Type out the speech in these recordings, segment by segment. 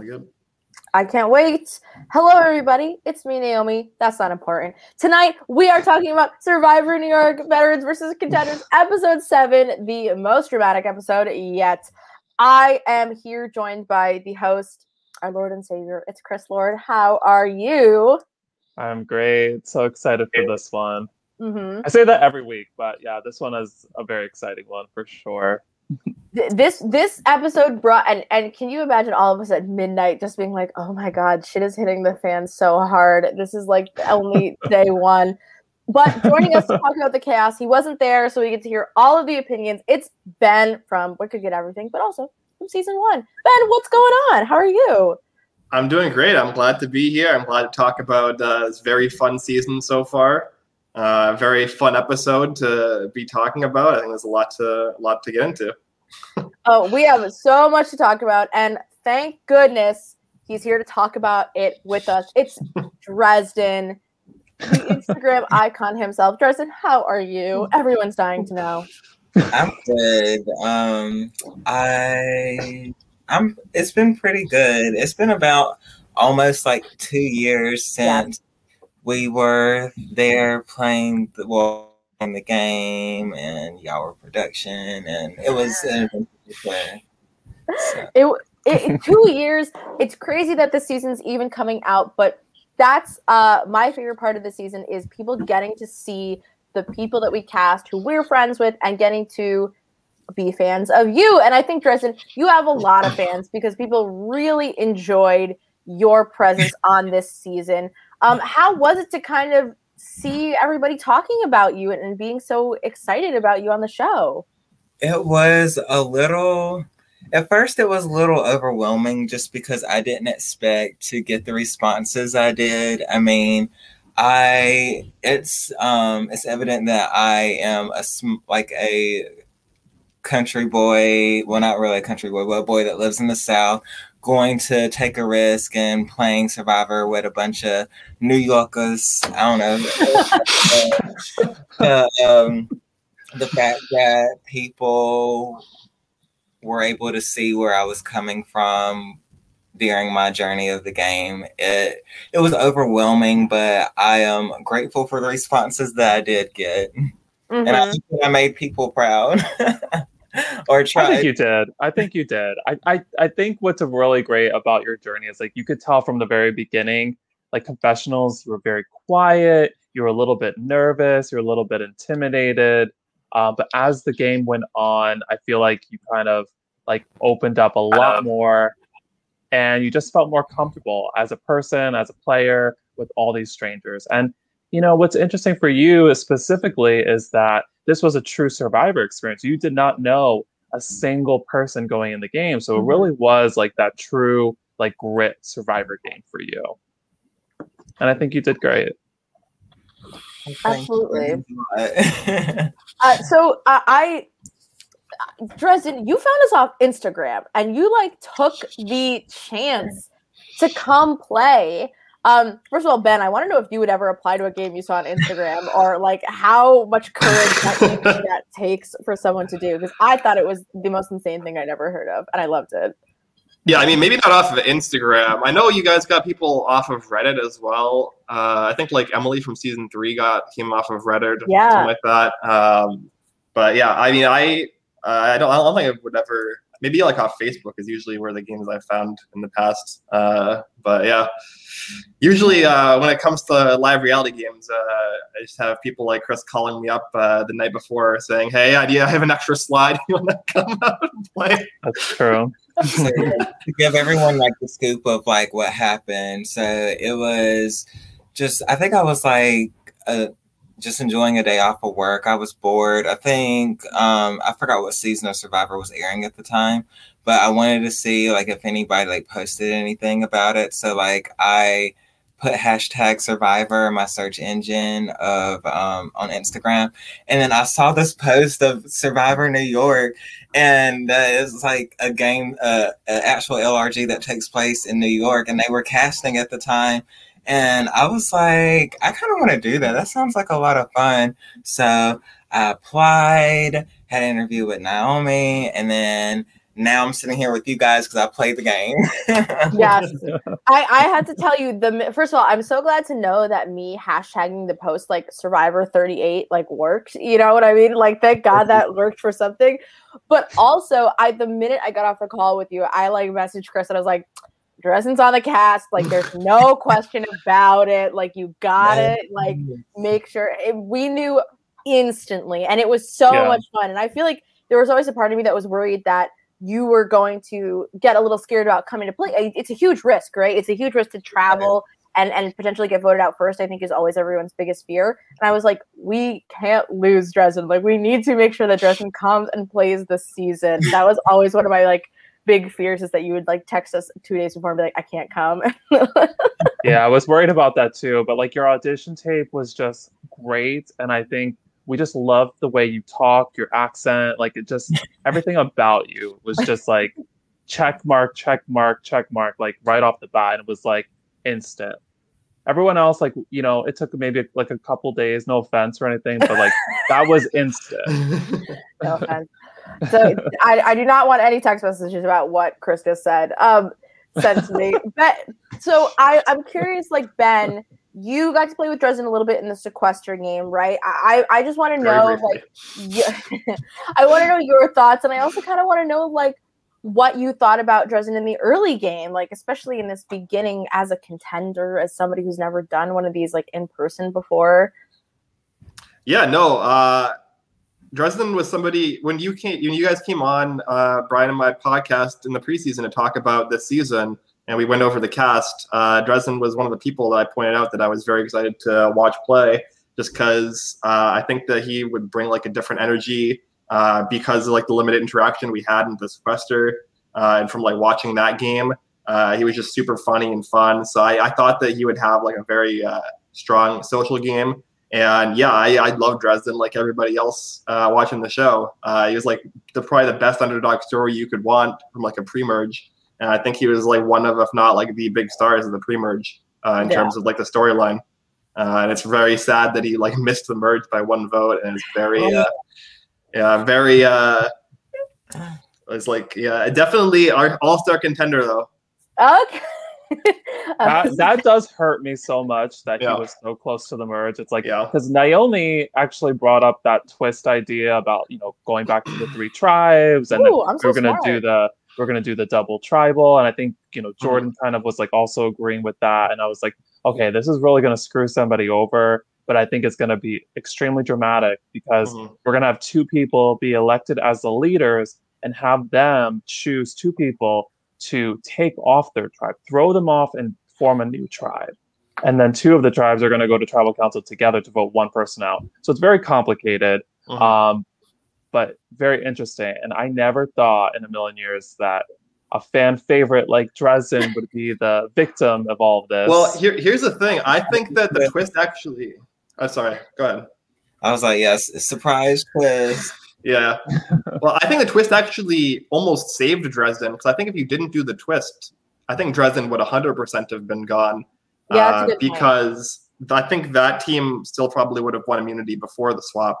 Sounds good. I can't wait. Hello, everybody. It's me, Naomi. That's not important. Tonight, we are talking about Survivor New York Veterans versus Contenders, episode seven, the most dramatic episode yet. I am here joined by the host, our Lord and Savior. It's Chris Lord. How are you? I'm great. So excited for this one. Mm-hmm. I say that every week, but yeah, this one is a very exciting one for sure. This this episode brought and and can you imagine all of us at midnight just being like, oh my god, shit is hitting the fan so hard. This is like only day one. But joining us to talk about the chaos, he wasn't there, so we get to hear all of the opinions. It's Ben from What Could Get Everything, but also from season one. Ben, what's going on? How are you? I'm doing great. I'm glad to be here. I'm glad to talk about uh, this very fun season so far. Uh, very fun episode to be talking about. I think there's a lot to a lot to get into. oh, we have so much to talk about, and thank goodness he's here to talk about it with us. It's Dresden, the Instagram icon himself. Dresden, how are you? Everyone's dying to know. I'm good. Um, I I'm. It's been pretty good. It's been about almost like two years since yeah. We were there playing the well in the game and y'all production and it was an so. it, it two years it's crazy that the season's even coming out but that's uh my favorite part of the season is people getting to see the people that we cast who we're friends with and getting to be fans of you. And i think dresden you have a lot of fans because people really enjoyed your presence on this season um how was it to kind of see everybody talking about you and, being so excited about you on the show? It was a little at first it was a little overwhelming just because I didn't expect to get the responses I did. I mean, I it's um it's evident that I am a like a country boy, well not really a country boy, but a boy that lives in the south going to take a risk and playing Survivor with a bunch of New Yorkers. I don't know. uh, um, the fact that people were able to see where I was coming from during my journey of the game. It it was overwhelming, but I am grateful for the responses that I did get. Mm-hmm. And I mm-hmm. I made people proud. or try. I think you did. I think you did. I, I I think what's really great about your journey is like you could tell from the very beginning, like confessionals, you were very quiet. You were a little bit nervous. You're a little bit intimidated. Uh, but as the game went on, I feel like you kind of like opened up a lot um, more, and you just felt more comfortable as a person, as a player, with all these strangers. And you know what's interesting for you specifically is that this was a true survivor experience. You did not know a single person going in the game. So it mm-hmm. really was like that true like grit survivor game for you. And I think you did great. Absolutely. uh, so uh, I Dresden, you found us off Instagram and you like took the chance to come play um, first of all, Ben, I want to know if you would ever apply to a game you saw on Instagram, or like how much courage that, that takes for someone to do. Because I thought it was the most insane thing I'd ever heard of, and I loved it. Yeah, I mean, maybe not off of Instagram. I know you guys got people off of Reddit as well. Uh, I think like Emily from season three got him off of Reddit, yeah, something like that. Um, but yeah, I mean, I uh, I don't I don't think I would ever maybe like off Facebook is usually where the games I've found in the past. Uh, but yeah, usually uh, when it comes to live reality games, uh, I just have people like Chris calling me up uh, the night before saying, "Hey, idea, I have an extra slide. You want to come out and play?" That's true. to give everyone like the scoop of like what happened. So it was just I think I was like uh, just enjoying a day off of work. I was bored. I think um, I forgot what season of Survivor was airing at the time, but I wanted to see like if anybody like posted anything about it. So like I put hashtag Survivor in my search engine of um, on Instagram, and then I saw this post of Survivor New York, and uh, it's like a game, uh, an actual LRG that takes place in New York, and they were casting at the time and I was like, I kind of want to do that. That sounds like a lot of fun. So I applied, had an interview with Naomi, and then now I'm sitting here with you guys because I played the game. yes, I, I had to tell you the first of all, I'm so glad to know that me hashtagging the post like Survivor 38 like worked. You know what I mean? Like thank God that worked for something. But also, I the minute I got off the call with you, I like messaged Chris and I was like, Dresden's on the cast. Like, there's no question about it. Like, you got it. Like, make sure it, we knew instantly, and it was so yeah. much fun. And I feel like there was always a part of me that was worried that you were going to get a little scared about coming to play. It's a huge risk, right? It's a huge risk to travel and and potentially get voted out first. I think is always everyone's biggest fear. And I was like, we can't lose Dresden. Like, we need to make sure that Dresden comes and plays this season. That was always one of my like big fears is that you would like text us two days before and be like, I can't come. yeah, I was worried about that too. But like your audition tape was just great. And I think we just loved the way you talk, your accent, like it just everything about you was just like check mark, check mark, check mark, like right off the bat. And it was like instant. Everyone else, like, you know, it took maybe like a couple days, no offense or anything, but like that was instant. no offense so I, I do not want any text messages about what Chris just said. Um, sent to me. but so I, I'm curious, like Ben, you got to play with Dresden a little bit in the sequester game, right? I, I just want to know, like, yeah, I want to know your thoughts, and I also kind of want to know, like, what you thought about Dresden in the early game, like especially in this beginning as a contender, as somebody who's never done one of these like in person before. Yeah, no, uh, Dresden was somebody when you came when you guys came on uh, Brian and my podcast in the preseason to talk about this season, and we went over the cast. Uh, Dresden was one of the people that I pointed out that I was very excited to watch play, just because uh, I think that he would bring like a different energy uh, because of like the limited interaction we had in the sequester, uh, and from like watching that game, uh, he was just super funny and fun. So I, I, thought that he would have like a very strong social game. And yeah, I, I love Dresden like everybody else uh, watching the show. Uh, he was like the probably the best underdog story you could want from like a pre-merge, and I think he was like one of, if not like the big stars of the pre-merge uh, in yeah. terms of like the storyline. Uh, and it's very sad that he like missed the merge by one vote, and it's very, oh, uh, yeah, very. Uh, it's like yeah, definitely our all-star contender though. Okay. that, that does hurt me so much that yeah. he was so close to the merge. It's like because yeah. Naomi actually brought up that twist idea about you know going back to the three tribes and Ooh, so we're gonna smart. do the we're gonna do the double tribal and I think you know Jordan mm-hmm. kind of was like also agreeing with that and I was like okay this is really gonna screw somebody over but I think it's gonna be extremely dramatic because mm-hmm. we're gonna have two people be elected as the leaders and have them choose two people to take off their tribe, throw them off, and form a new tribe. And then two of the tribes are going to go to tribal council together to vote one person out. So it's very complicated, mm-hmm. um, but very interesting. And I never thought in a million years that a fan favorite like Dresden would be the victim of all of this. Well, here, here's the thing. I think that the twist actually. I'm oh, sorry. Go ahead. I was like, yes, surprise twist. Yeah. well, I think the twist actually almost saved Dresden because I think if you didn't do the twist, I think Dresden would 100% have been gone. Yeah, uh, because point. I think that team still probably would have won immunity before the swap,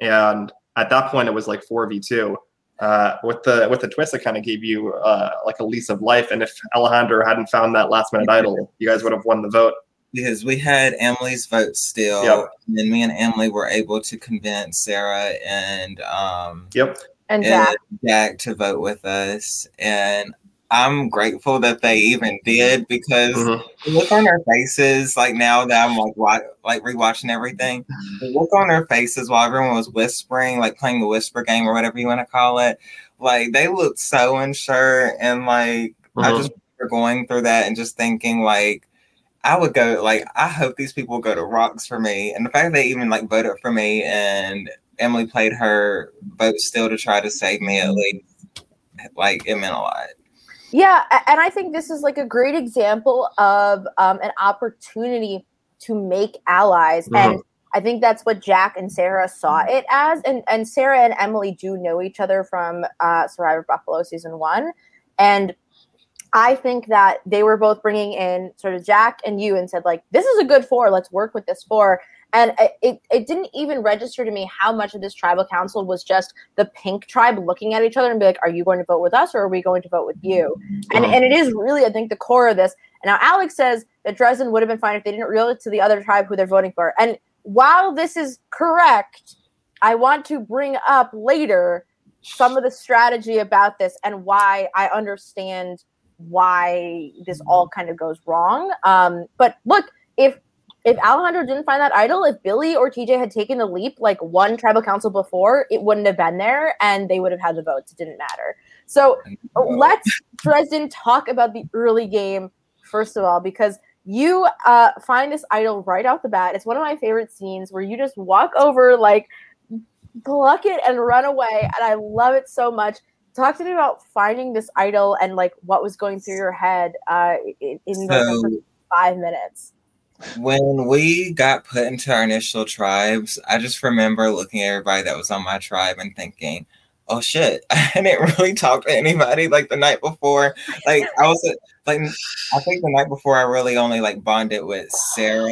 and at that point it was like four v two. Uh, with the with the twist, it kind of gave you uh, like a lease of life. And if Alejandro hadn't found that last minute idol, you guys would have won the vote because we had Emily's vote still, yep. and then me and Emily were able to convince Sarah and um, yep and, Jack. Jack to vote with us, and I'm grateful that they even did because mm-hmm. look on their faces like now that I'm like wa- like rewatching everything, the look on their faces while everyone was whispering, like playing the whisper game or whatever you want to call it, like they looked so unsure and like mm-hmm. I just remember going through that and just thinking like I would go like I hope these people go to rocks for me, and the fact they even like voted for me and Emily played her vote still to try to save me at least, like it meant a lot. Yeah, and I think this is like a great example of um, an opportunity to make allies, mm-hmm. and I think that's what Jack and Sarah saw it as, and and Sarah and Emily do know each other from uh, Survivor Buffalo season one, and I think that they were both bringing in sort of Jack and you and said, like, this is a good four. Let's work with this four. And it, it didn't even register to me how much of this tribal council was just the pink tribe looking at each other and be like, are you going to vote with us or are we going to vote with you? And, and it is really, I think, the core of this. And now Alex says that Dresden would have been fine if they didn't reveal it to the other tribe who they're voting for. And while this is correct, I want to bring up later some of the strategy about this and why I understand why this all kind of goes wrong. Um, but look, if if Alejandro didn't find that idol, if Billy or TJ had taken the leap like one tribal council before, it wouldn't have been there and they would have had the votes. It didn't matter. So let's Dresden talk about the early game first of all, because you uh, find this idol right off the bat. It's one of my favorite scenes where you just walk over, like, pluck it and run away. And I love it so much. Talk to me about finding this idol and like what was going through your head uh, in, in so, five minutes. When we got put into our initial tribes, I just remember looking at everybody that was on my tribe and thinking, oh shit, I didn't really talk to anybody like the night before. Like I was like, I think the night before I really only like bonded with Sarah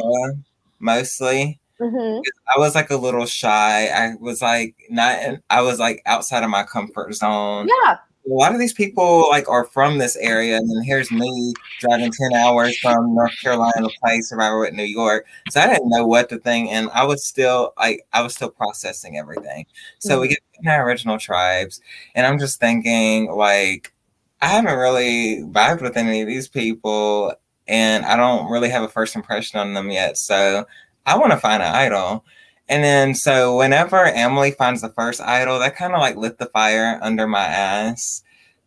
mostly. Mm-hmm. I was like a little shy. I was like not. In, I was like outside of my comfort zone. Yeah a lot of these people like are from this area, and then here's me driving ten hours from North Carolina to play Survivor with New York. So I didn't know what to think, and I was still like I was still processing everything. So mm-hmm. we get in our original tribes, and I'm just thinking like I haven't really vibed with any of these people, and I don't really have a first impression on them yet. So I want to find an idol. And then so whenever Emily finds the first idol, that kind of like lit the fire under my ass.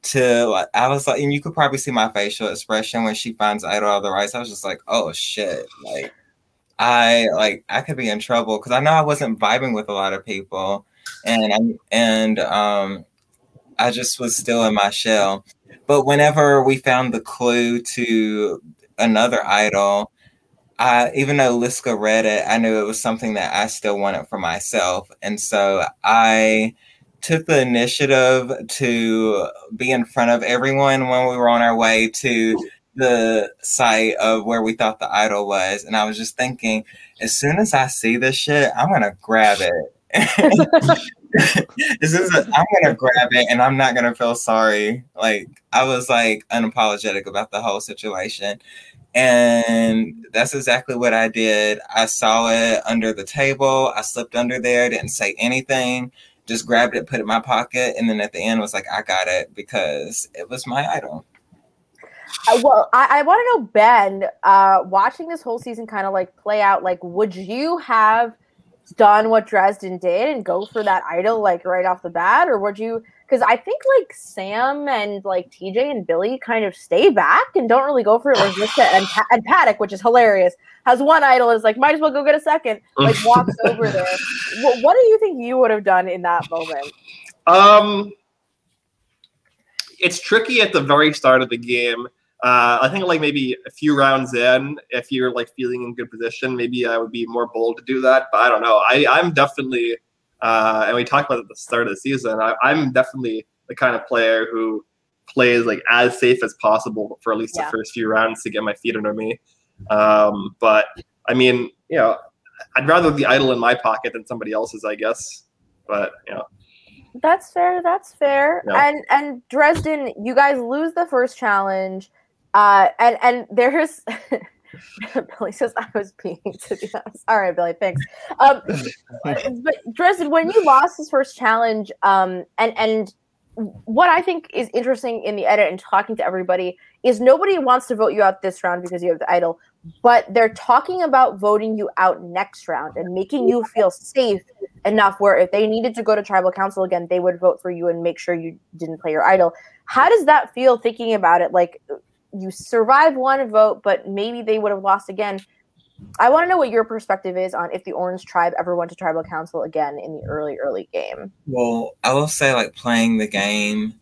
To like, I was like, and you could probably see my facial expression when she finds idol of the rice. I was just like, oh shit, like I like I could be in trouble because I know I wasn't vibing with a lot of people, and I'm and um, I just was still in my shell. But whenever we found the clue to another idol, Even though Liska read it, I knew it was something that I still wanted for myself. And so I took the initiative to be in front of everyone when we were on our way to the site of where we thought the idol was. And I was just thinking, as soon as I see this shit, I'm going to grab it. this is i am gonna grab it and I'm not gonna feel sorry. Like I was like unapologetic about the whole situation. And that's exactly what I did. I saw it under the table. I slipped under there, didn't say anything, just grabbed it, put it in my pocket, and then at the end was like, I got it because it was my idol. Uh, well, I, I want to know, Ben, uh, watching this whole season kind of like play out, like, would you have done what Dresden did and go for that idol like right off the bat, or would you? Because I think like Sam and like TJ and Billy kind of stay back and don't really go for it. Like and, and Paddock, which is hilarious, has one idol is like might as well go get a second. Like walks over there. What, what do you think you would have done in that moment? Um, it's tricky at the very start of the game. Uh, I think like maybe a few rounds in, if you're like feeling in good position, maybe I would be more bold to do that. But I don't know. I I'm definitely uh, and we talked about at the start of the season. I, am definitely the kind of player who plays like as safe as possible for at least yeah. the first few rounds to get my feet under me. Um, but I mean, you know, I'd rather the idol in my pocket than somebody else's, I guess. But you know. That's fair. That's fair. Yeah. And and Dresden, you guys lose the first challenge. Uh, and and there's Billy says I was peeing to be honest. All right, Billy, thanks. Um, but Dresden, when you lost this first challenge, um, and and what I think is interesting in the edit and talking to everybody is nobody wants to vote you out this round because you have the idol, but they're talking about voting you out next round and making you feel safe enough where if they needed to go to tribal council again, they would vote for you and make sure you didn't play your idol. How does that feel thinking about it? Like you survive one vote, but maybe they would have lost again. I want to know what your perspective is on if the Orange Tribe ever went to tribal council again in the early, early game. Well, I will say, like playing the game,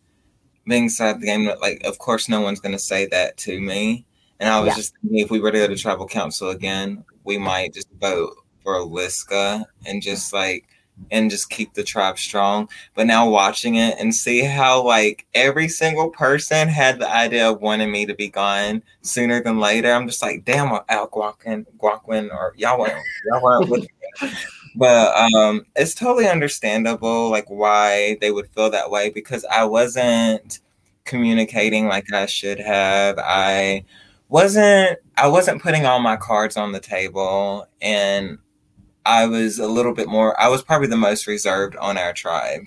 being inside the game, like of course, no one's going to say that to me. And I was yeah. just thinking, if we were to go to tribal council again, we might just vote for Liska and just like and just keep the tribe strong. But now watching it and see how like every single person had the idea of wanting me to be gone sooner than later, I'm just like, damn, Algonquin, Guaquin, or y'all weren't, y'all weren't with me. But um, it's totally understandable, like why they would feel that way because I wasn't communicating like I should have. I wasn't I wasn't putting all my cards on the table and I was a little bit more I was probably the most reserved on our tribe.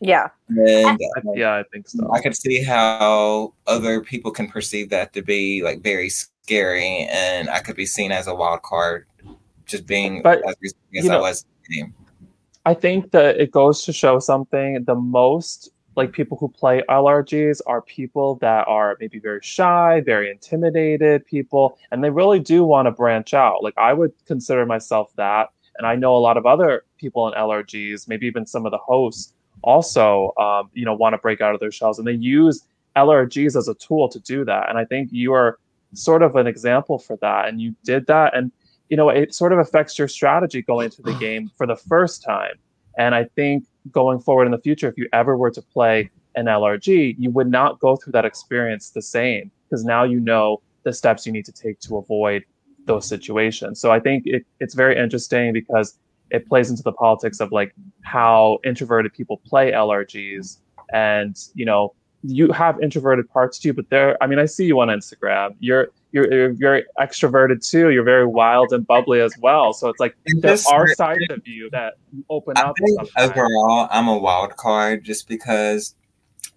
Yeah. And yeah, I think so. I could see how other people can perceive that to be like very scary and I could be seen as a wild card just being but, as as I was I think that it goes to show something the most like people who play LRGs are people that are maybe very shy, very intimidated people, and they really do want to branch out. Like I would consider myself that, and I know a lot of other people in LRGs, maybe even some of the hosts, also, um, you know, want to break out of their shells, and they use LRGs as a tool to do that. And I think you are sort of an example for that, and you did that, and you know, it sort of affects your strategy going into the game for the first time. And I think going forward in the future, if you ever were to play an LRG, you would not go through that experience the same because now you know the steps you need to take to avoid those situations. So I think it, it's very interesting because it plays into the politics of like how introverted people play LRGs. And, you know, you have introverted parts too, but there, I mean, I see you on Instagram. You're, you're, you're very extroverted too. You're very wild and bubbly as well. So it's like there are sides of you that open up. overall, I'm a wild card just because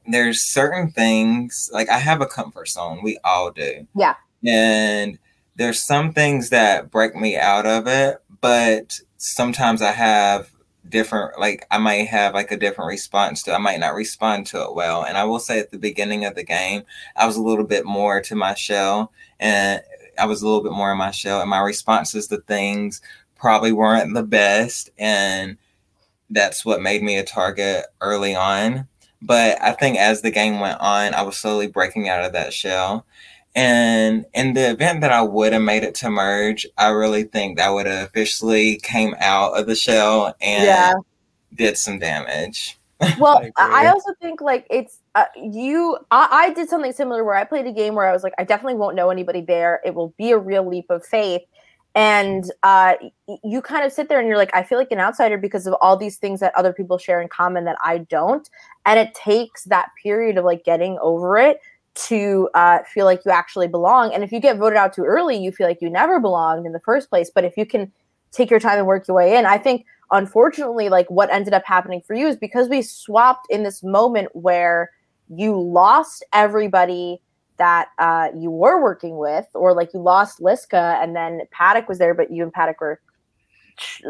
there's certain things like I have a comfort zone. We all do. Yeah. And there's some things that break me out of it, but sometimes I have different like I might have like a different response to I might not respond to it well. And I will say at the beginning of the game, I was a little bit more to my shell and I was a little bit more in my shell and my responses to things probably weren't the best and that's what made me a target early on. But I think as the game went on, I was slowly breaking out of that shell. And in the event that I would have made it to merge, I really think that would have officially came out of the shell and yeah. did some damage. Well, I, I, also think like it's uh, you. I, I did something similar where I played a game where I was like, I definitely won't know anybody there. It will be a real leap of faith, and uh, you kind of sit there and you're like, I feel like an outsider because of all these things that other people share in common that I don't, and it takes that period of like getting over it to uh, feel like you actually belong. And if you get voted out too early, you feel like you never belonged in the first place. But if you can take your time and work your way in, I think unfortunately, like what ended up happening for you is because we swapped in this moment where you lost everybody that uh, you were working with, or like you lost Liska, and then Paddock was there, but you and Paddock were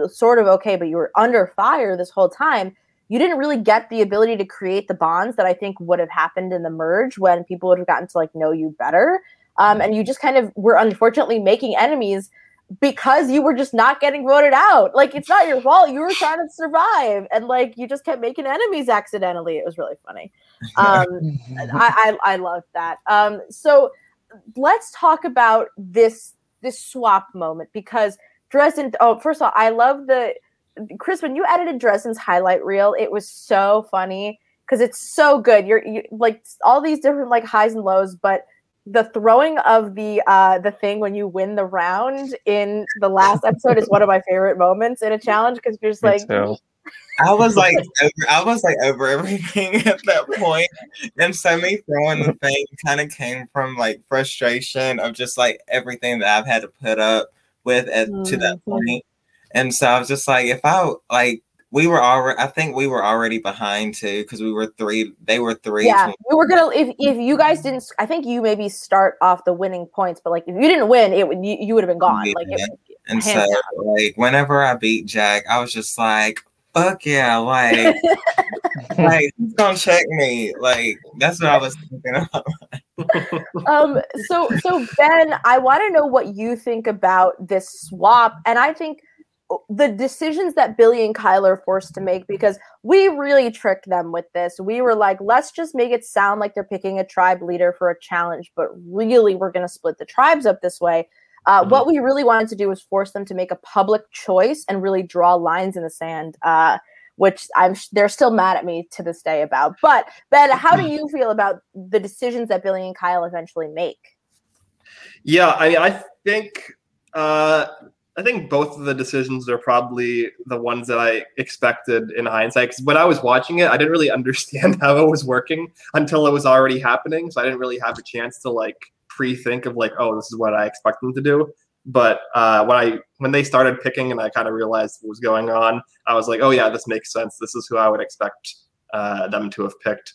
sort of okay, but you were under fire this whole time you didn't really get the ability to create the bonds that I think would have happened in the merge when people would have gotten to like know you better. Um, and you just kind of were unfortunately making enemies because you were just not getting voted out. Like it's not your fault. You were trying to survive, and like you just kept making enemies accidentally. It was really funny. Um, I, I I that. Um, so let's talk about this this swap moment because Dresden. Oh, first of all, I love the Chris, when you edited Dresden's highlight reel, it was so funny because it's so good. You're you, like all these different like highs and lows, but the throwing of the uh the thing when you win the round in the last episode is one of my favorite moments in a challenge because you're just like I was like over, I was like over everything at that. And so me throwing the thing kind of came from like frustration of just like everything that I've had to put up with at, mm-hmm. to that mm-hmm. point. And so I was just like, if I like, we were already, I think we were already behind too because we were three. They were three. Yeah, we were gonna. If if you guys didn't, I think you maybe start off the winning points, but like if you didn't win, it would you, you would have been gone. Yeah. Like, it, and so down. like whenever I beat Jack, I was just like, fuck yeah, like, like who's gonna check me? Like that's what I was thinking about. um. So so Ben, I want to know what you think about this swap, and I think the decisions that Billy and Kyler are forced to make because we really tricked them with this. We were like, let's just make it sound like they're picking a tribe leader for a challenge, but really we're going to split the tribes up this way. Uh, mm-hmm. What we really wanted to do was force them to make a public choice and really draw lines in the sand. Uh, which I'm they're still mad at me to this day about. But Ben, how do you feel about the decisions that Billy and Kyle eventually make? Yeah, I mean, I think uh, I think both of the decisions are probably the ones that I expected in hindsight. Because when I was watching it, I didn't really understand how it was working until it was already happening. So I didn't really have a chance to like pre-think of like, oh, this is what I expect them to do. But uh, when I when they started picking and I kind of realized what was going on, I was like, oh yeah, this makes sense. This is who I would expect uh, them to have picked.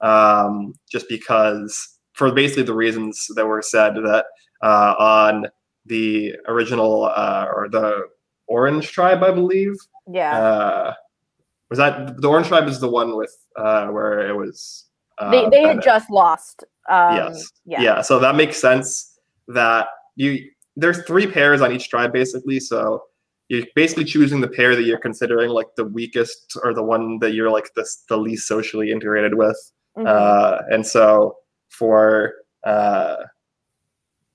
Um, just because for basically the reasons that were said that uh, on the original uh, or the Orange Tribe, I believe. Yeah. Uh, was that the Orange Tribe? Is the one with uh, where it was? Uh, they they had just lost. Um, yes. Yeah. yeah. So that makes sense. That you there's three pairs on each tribe basically. So you're basically choosing the pair that you're considering like the weakest or the one that you're like the, the least socially integrated with. Mm-hmm. Uh, and so for uh,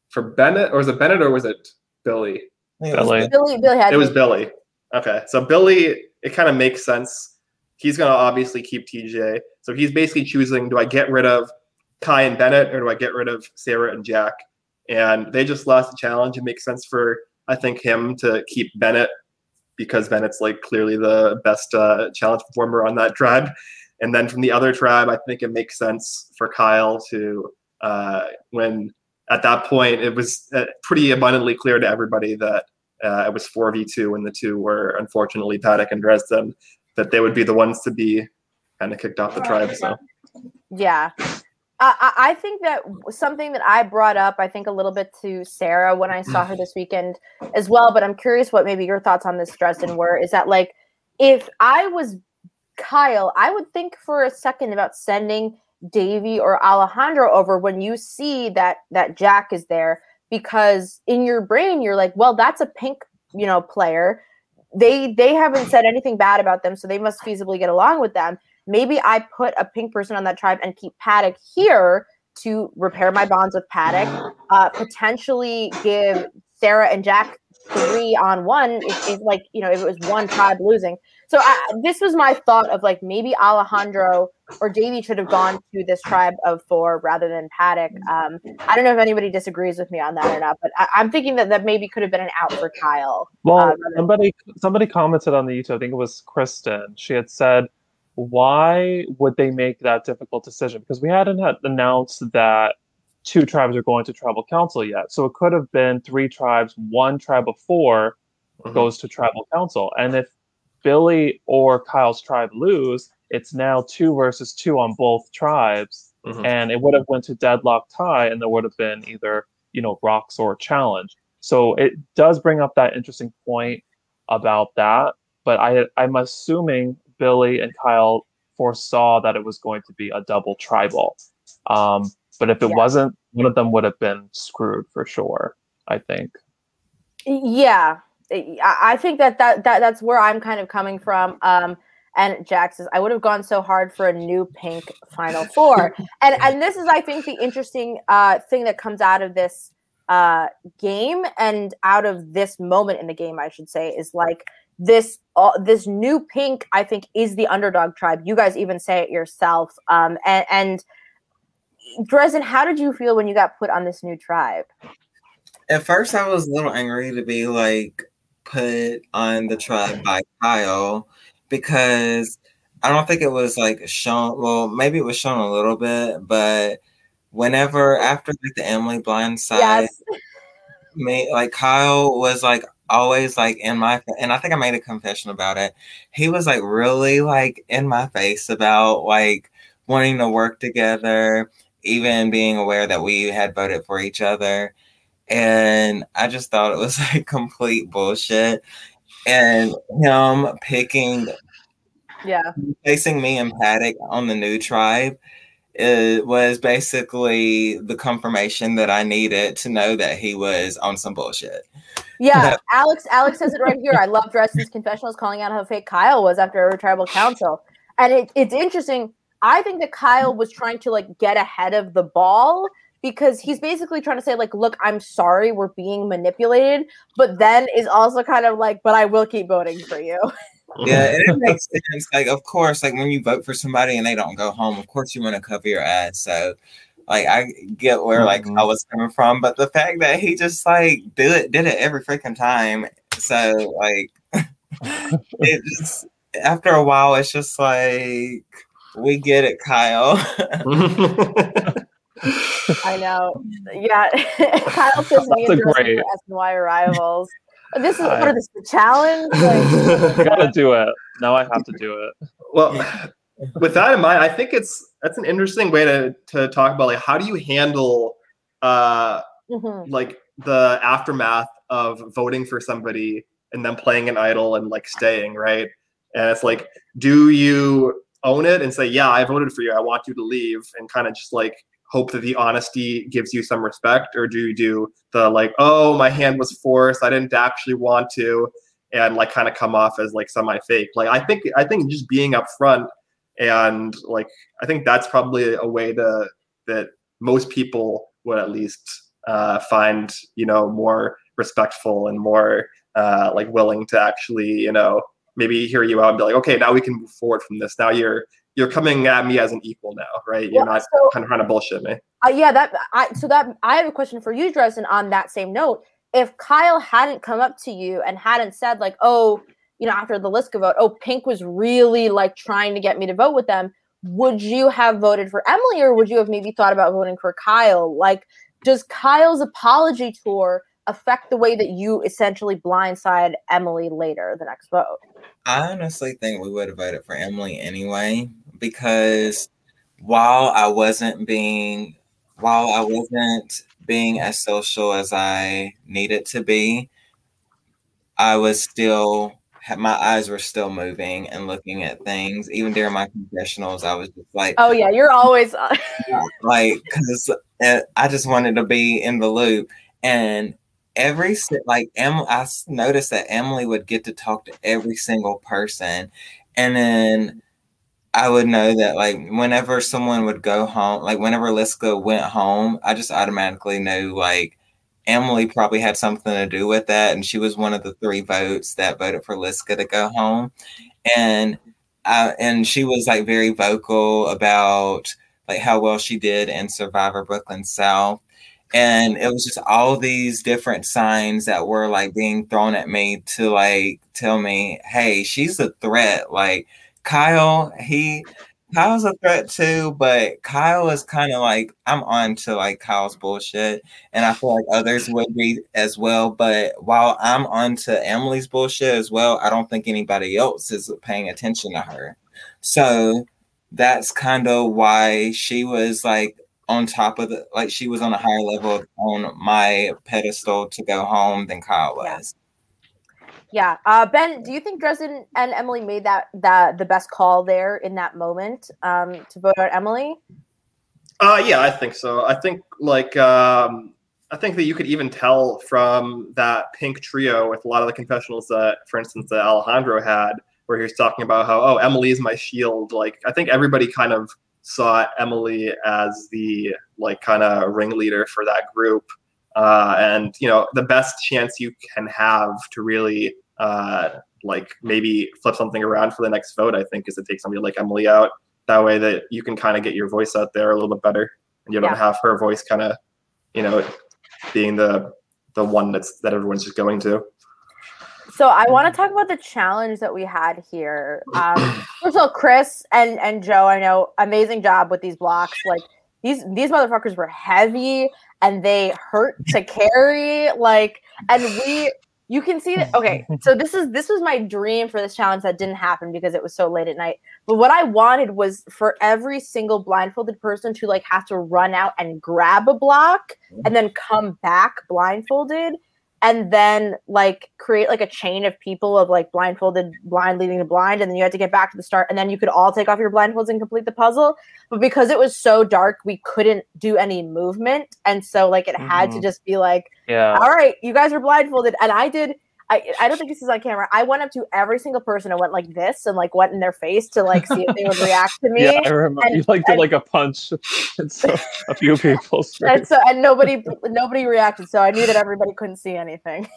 for Bennett, or was it Bennett or was it Billy? Billy. Billy. Billy had it was Billy. Okay, so Billy, it kind of makes sense. He's gonna obviously keep TJ, so he's basically choosing: do I get rid of Kai and Bennett, or do I get rid of Sarah and Jack? And they just lost the challenge. It makes sense for I think him to keep Bennett because Bennett's like clearly the best uh, challenge performer on that tribe. And then from the other tribe, I think it makes sense for Kyle to uh, when at that point, it was uh, pretty abundantly clear to everybody that uh, it was 4v2 and the two were unfortunately Paddock and Dresden, that they would be the ones to be kind of kicked off the tribe. So, yeah. I, I think that something that I brought up, I think a little bit to Sarah when I saw her this weekend as well, but I'm curious what maybe your thoughts on this, Dresden, were is that like if I was Kyle, I would think for a second about sending Davy or Alejandro over when you see that that Jack is there because in your brain you're like, well, that's a pink, you know, player. They they haven't said anything bad about them, so they must feasibly get along with them. Maybe I put a pink person on that tribe and keep Paddock here to repair my bonds with Paddock. Uh, potentially give Sarah and Jack three on one if, if like you know if it was one tribe losing. So I, this was my thought of like maybe Alejandro or Davey should have gone to this tribe of four rather than Paddock. Um, I don't know if anybody disagrees with me on that or not, but I, am thinking that that maybe could have been an out for Kyle. Well, uh, somebody somebody commented on the YouTube. I think it was Kristen. She had said, "Why would they make that difficult decision?" Because we hadn't had announced that two tribes are going to tribal council yet. So it could have been three tribes. One tribe of 4 mm-hmm. goes to tribal council, and if Billy or Kyle's tribe lose, it's now two versus two on both tribes, mm-hmm. and it would have went to deadlock tie, and there would have been either you know rocks or challenge. So it does bring up that interesting point about that. But I I'm assuming Billy and Kyle foresaw that it was going to be a double tribal. Um, but if it yeah. wasn't, one of them would have been screwed for sure. I think. Yeah, I think that, that that that's where I'm kind of coming from. Um, and Jack says, I would have gone so hard for a new pink Final Four. and and this is, I think, the interesting uh, thing that comes out of this uh, game and out of this moment in the game, I should say, is like this uh, this new pink. I think is the underdog tribe. You guys even say it yourself. Um, and and Dresden, how did you feel when you got put on this new tribe? At first, I was a little angry to be like, put on the tribe by Kyle because I don't think it was like shown. Well, maybe it was shown a little bit, but whenever after like the Emily Blind side, yes. me like Kyle was like always like in my and I think I made a confession about it. He was like really like in my face about like wanting to work together, even being aware that we had voted for each other and I just thought it was like complete bullshit. And him picking, yeah, placing me and Paddock on the new tribe, it was basically the confirmation that I needed to know that he was on some bullshit. Yeah, Alex. Alex says it right here. I love Dresden's confessionals calling out how fake Kyle was after a tribal council, and it, it's interesting. I think that Kyle was trying to like get ahead of the ball because he's basically trying to say like look i'm sorry we're being manipulated but then is also kind of like but i will keep voting for you Yeah, and it makes sense. Like, of course, like when you vote for somebody and they don't go home, of course you want to cover your ass. So, like, I get where like Mhm. I was coming from, but the fact that he just like did it, did it every freaking time. So, like, it just after a while, it's just like we get it, Kyle. I know. Yeah, Kyle says me That's a and Justin great- SNY arrivals. This is I- what is this the challenge? Like, I gotta do it. Now I have to do it. well, with that in mind, I think it's that's an interesting way to to talk about like how do you handle uh mhm. like the aftermath of voting for somebody and then playing an idol and like staying right and it's like do you own it and say yeah i voted for you i want you to leave and kind of just like hope that the honesty gives you some respect or do you do the like oh my hand was forced i didn't actually want to and like kind of come off as like semi fake like i think i think just being upfront and like i think that's probably a way to that most people would at least uh, find you know more respectful and more uh, like willing to actually you know maybe hear you out and be like okay now we can move forward from this. Now you're you're coming at me as an equal now right you're Well, not so- kind of trying to bullshit me Uh, yeah, that I so that I have a question for you, Dresden, on that same note. If Kyle hadn't come up to you and hadn't said like, "Oh, you know," after the Liska vote, "Oh, Pink was really like trying to get me to vote with them," would you have voted for Emily, or would you have maybe thought about voting for Kyle? Like, does Kyle's apology tour affect the way that you essentially blindside Emily later the next vote? I honestly think we would have voted for Emily anyway because while I wasn't being while I wasn't being as social as I needed to be, I was still my eyes were still moving and looking at things. Even during my confessionals, I was just like, Oh yeah, you're always. like because uh, I just wanted to be in the loop. And every like em, I noticed that Emily would get to talk to every single person, and then I would know that like whenever someone would go home, like whenever Liska went home, I just automatically knew like Emily probably had something to do with that, and she was one of the three votes that voted for Liska to go home, and. I, and she was like very vocal about like how well she did in Survivor Brooklyn South. And it was just all these different signs that were like being thrown at me to like tell me, hey, she's a threat. Like Kyle, he Kyle's a threat too, but Kyle is kind of like I'm on to like Kyle's bullshit, and I feel like others would be as well. But while I'm on to Emily's bullshit as well, I don't think anybody else is paying attention to her. So that's kind of why she was like on top of the like she was on a higher level on my pedestal to go home than Kyle was. Yeah. Yeah, uh, ben, do you think Dresden and Emily made that that the best call there in that moment um, to vote out Emily? Uh, yeah, I think so. I think like um, I think that you could even tell from that pink trio with a lot of the confessionals that, for instance, that Alejandro had, where he was talking about how oh Emily is my shield. Like I think everybody kind of saw Emily as the like kind of ringleader for that group. Uh, and you know the best chance you can have to really uh, like maybe flip something around for the next vote, I think, is to take somebody like Emily out that way that you can kind of get your voice out there a little bit better and you don't Yeah. have her voice kind of you know being the the one that's that everyone's just going to So I want to talk about the challenge that we had here. Um, first of all, Chris and and Joe, I know amazing job with these blocks. Like these these motherfuckers were heavy and they hurt to carry. Like and we you can see that okay so this is this was my dream for this challenge that didn't happen because it was so late at night but what i wanted was for every single blindfolded person to like have to run out and grab a block and then come back blindfolded and then like create like a chain of people of like blindfolded blind leading to blind and then you had to get back to the start and then you could all take off your blindfolds and complete the puzzle but because it was so dark we couldn't do any movement and so like it had to Mhm. just be like Yeah. all right, you guys are blindfolded. And I did, I, I don't think this is on camera. I went up to every single person and went like this and like went in their face to like see if they would react to me. Yeah, I remember and- you like did like a punch. and so a few people's And so and nobody nobody reacted. So I knew that everybody couldn't see anything.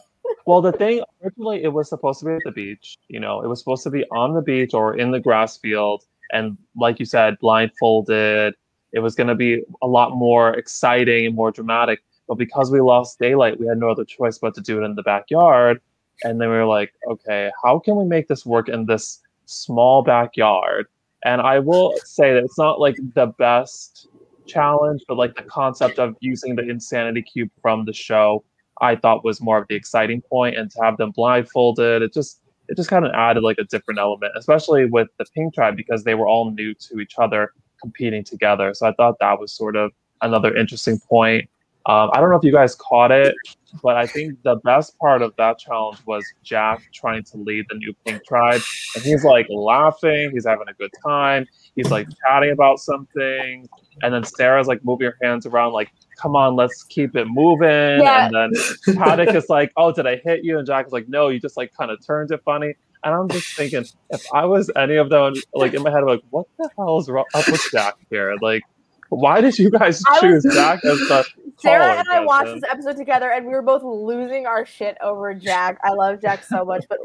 well, the thing originally it was supposed to be at the beach. You know, it was supposed to be on the beach or in the grass field, and like you said, blindfolded. It was going to be a lot more exciting and more dramatic. But because we lost daylight, we had no other choice but to do it in the backyard. And then we were like, okay, how can we make this work in this small backyard? And I will say that it's not like the best challenge, but like the concept of using the insanity cube from the show, I thought was more of the exciting point. And to have them blindfolded, it just it just kind of added like a different element, especially with the Pink Tribe because they were all new to each other competing together. So I thought that was sort of another interesting point. Um, I don't know if you guys caught it, but I think the best part of that challenge was Jack trying to lead the new Pink Tribe. And he's like laughing, he's having a good time, he's like chatting about something. And then Sarah's like moving her hands around, like, come on, let's keep it moving. Yeah. And then Paddock is like, oh, did I hit you? And Jack is like, no, you just like kind of turned it funny. And I'm just thinking, if I was any of them, like in my head, I'm like, what the hell is up with Jack here? Like, why did you guys choose Jack as the Sarah and I watched this episode together, and we were both losing our shit over Jack. I love Jack so much, but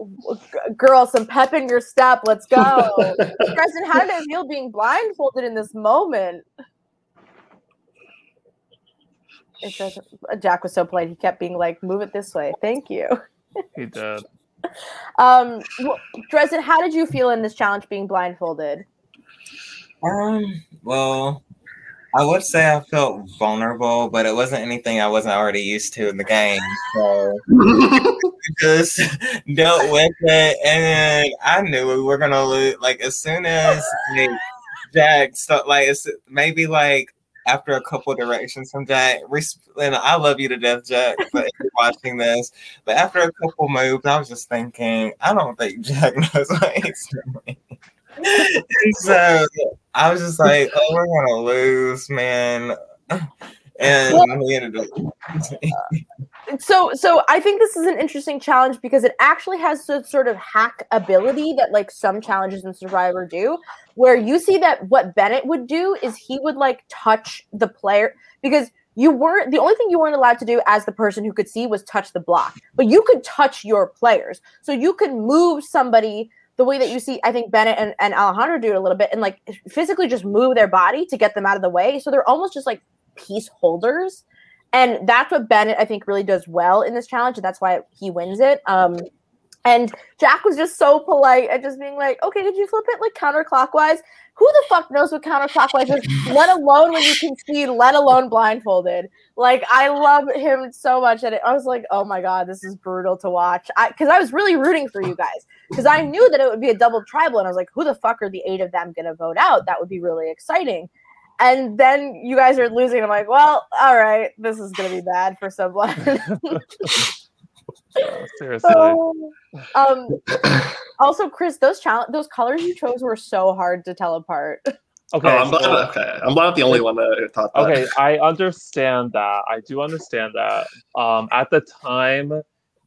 girl, some pep in your step. Let's go, Dresden. How did it feel being blindfolded in this moment? It says Jack was so polite. He kept being like, "Move it this way." Thank you. He did. Um, Dresden, how did you feel in this challenge being blindfolded? Um, well, I would say I felt vulnerable, but it wasn't anything I wasn't already used to in the game. So just dealt with it, and I knew we were gonna lose. Like as soon as like, Jack stuff, like it's maybe like after a couple directions from Jack, and I love you to death, Jack, but if you're watching this. But after a couple moves, I was just thinking, I don't think Jack knows what he's doing so I was just like, oh, we're gonna lose, man. And we ended up. so, so I think this is an interesting challenge because it actually has a sort of hack ability that like some challenges in Survivor do, where you see that what Bennett would do is he would like touch the player because you weren't the only thing you weren't allowed to do as the person who could see was touch the block, but you could touch your players. So you could move somebody the way that you see, I think Bennett and, and Alejandro do it a little bit and like physically just move their body to get them out of the way. So they're almost just like piece holders. And that's what Bennett, I think, really does well in this challenge. And that's why he wins it. Um, and Jack was just so polite and just being like, okay, did you flip it like counterclockwise? Who the fuck knows what counterclockwise is, let alone when you can see, let alone blindfolded. Like, I love him so much. And I was like, oh my God, this is brutal to watch. Because I, I was really rooting for you guys because I knew that it would be a double tribal. And I was like, who the fuck are the eight of them going to vote out? That would be really exciting. And then you guys are losing. I'm like, well, all right, this is going to be bad for someone. seriously. So, um, also, Chris, those challenge, those colors you chose were so hard to tell apart. Okay, oh, I'm glad. So, okay, I'm glad I'm the only one that thought that. Okay, I understand that. I do understand that. Um, at the time,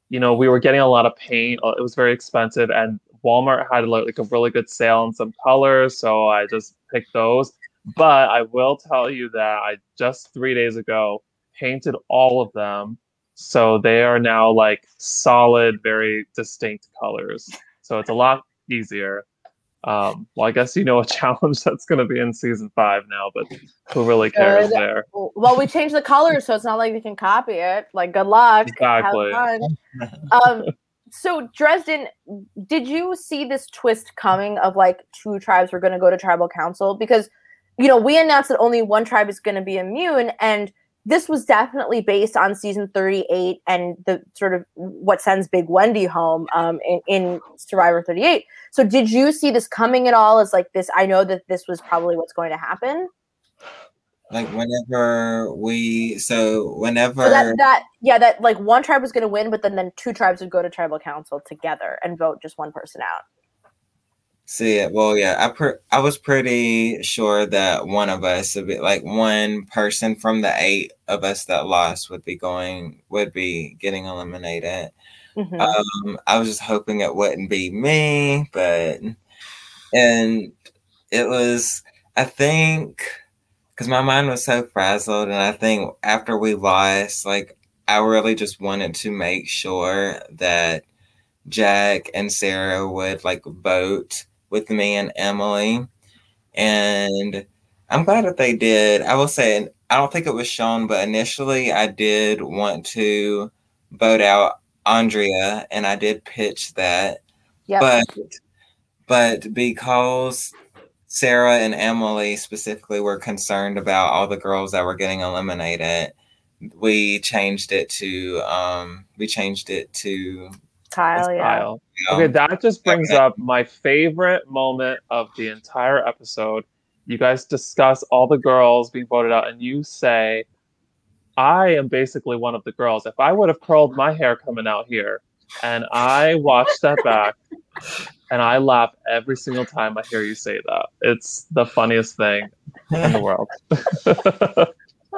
you know, we were getting a lot of paint. Uh, it was very expensive, and Walmart had like a really good sale on some colors, so I just picked those. But I will tell you that I just three days ago painted all of them so they are now like solid, very distinct colors. So it's a lot easier. Um, well, I guess you know a challenge that's going to be in season five now, but who really cares good. there? Well, we changed the colors, so it's not like we can copy it. Like, good luck. Exactly. um, so Dresden, did you see this twist coming of like two tribes were going to go to tribal council? Because you know we announced that only one tribe is going to be immune, and this was definitely based on season 38 and the sort of what sends Big Wendy home um, in, in, Survivor 38. So, did you see this coming at all? As like this, I know that this was probably what's going to happen. Like whenever we, so whenever so that, that yeah, that like one tribe was going to win, but then then two tribes would go to tribal council together and vote just one person out. See it. Well, yeah, I per- I was pretty sure that one of us would be like one person from the eight of us that lost would be going would be getting eliminated. Mm-hmm. Um, I was just hoping it wouldn't be me, but and it was. I think because my mind was so frazzled, and I think after we lost, like I really just wanted to make sure that Jack and Sarah would like vote with me and Emily. And I'm glad that they did. I will say, I don't think it was shown, but initially I did want to vote out Andrea and I did pitch that. Yep. But but because Sarah and Emily specifically were concerned about all the girls that were getting eliminated, we changed it to um we changed it to Kyle, yeah. Kyle. Okay, that just brings okay. up my favorite moment of the entire episode. You guys discuss all the girls being voted out, and you say, I am basically one of the girls. If I would have curled my hair coming out here, and I watch that back, and I laugh every single time I hear you say that. It's the funniest thing in the world.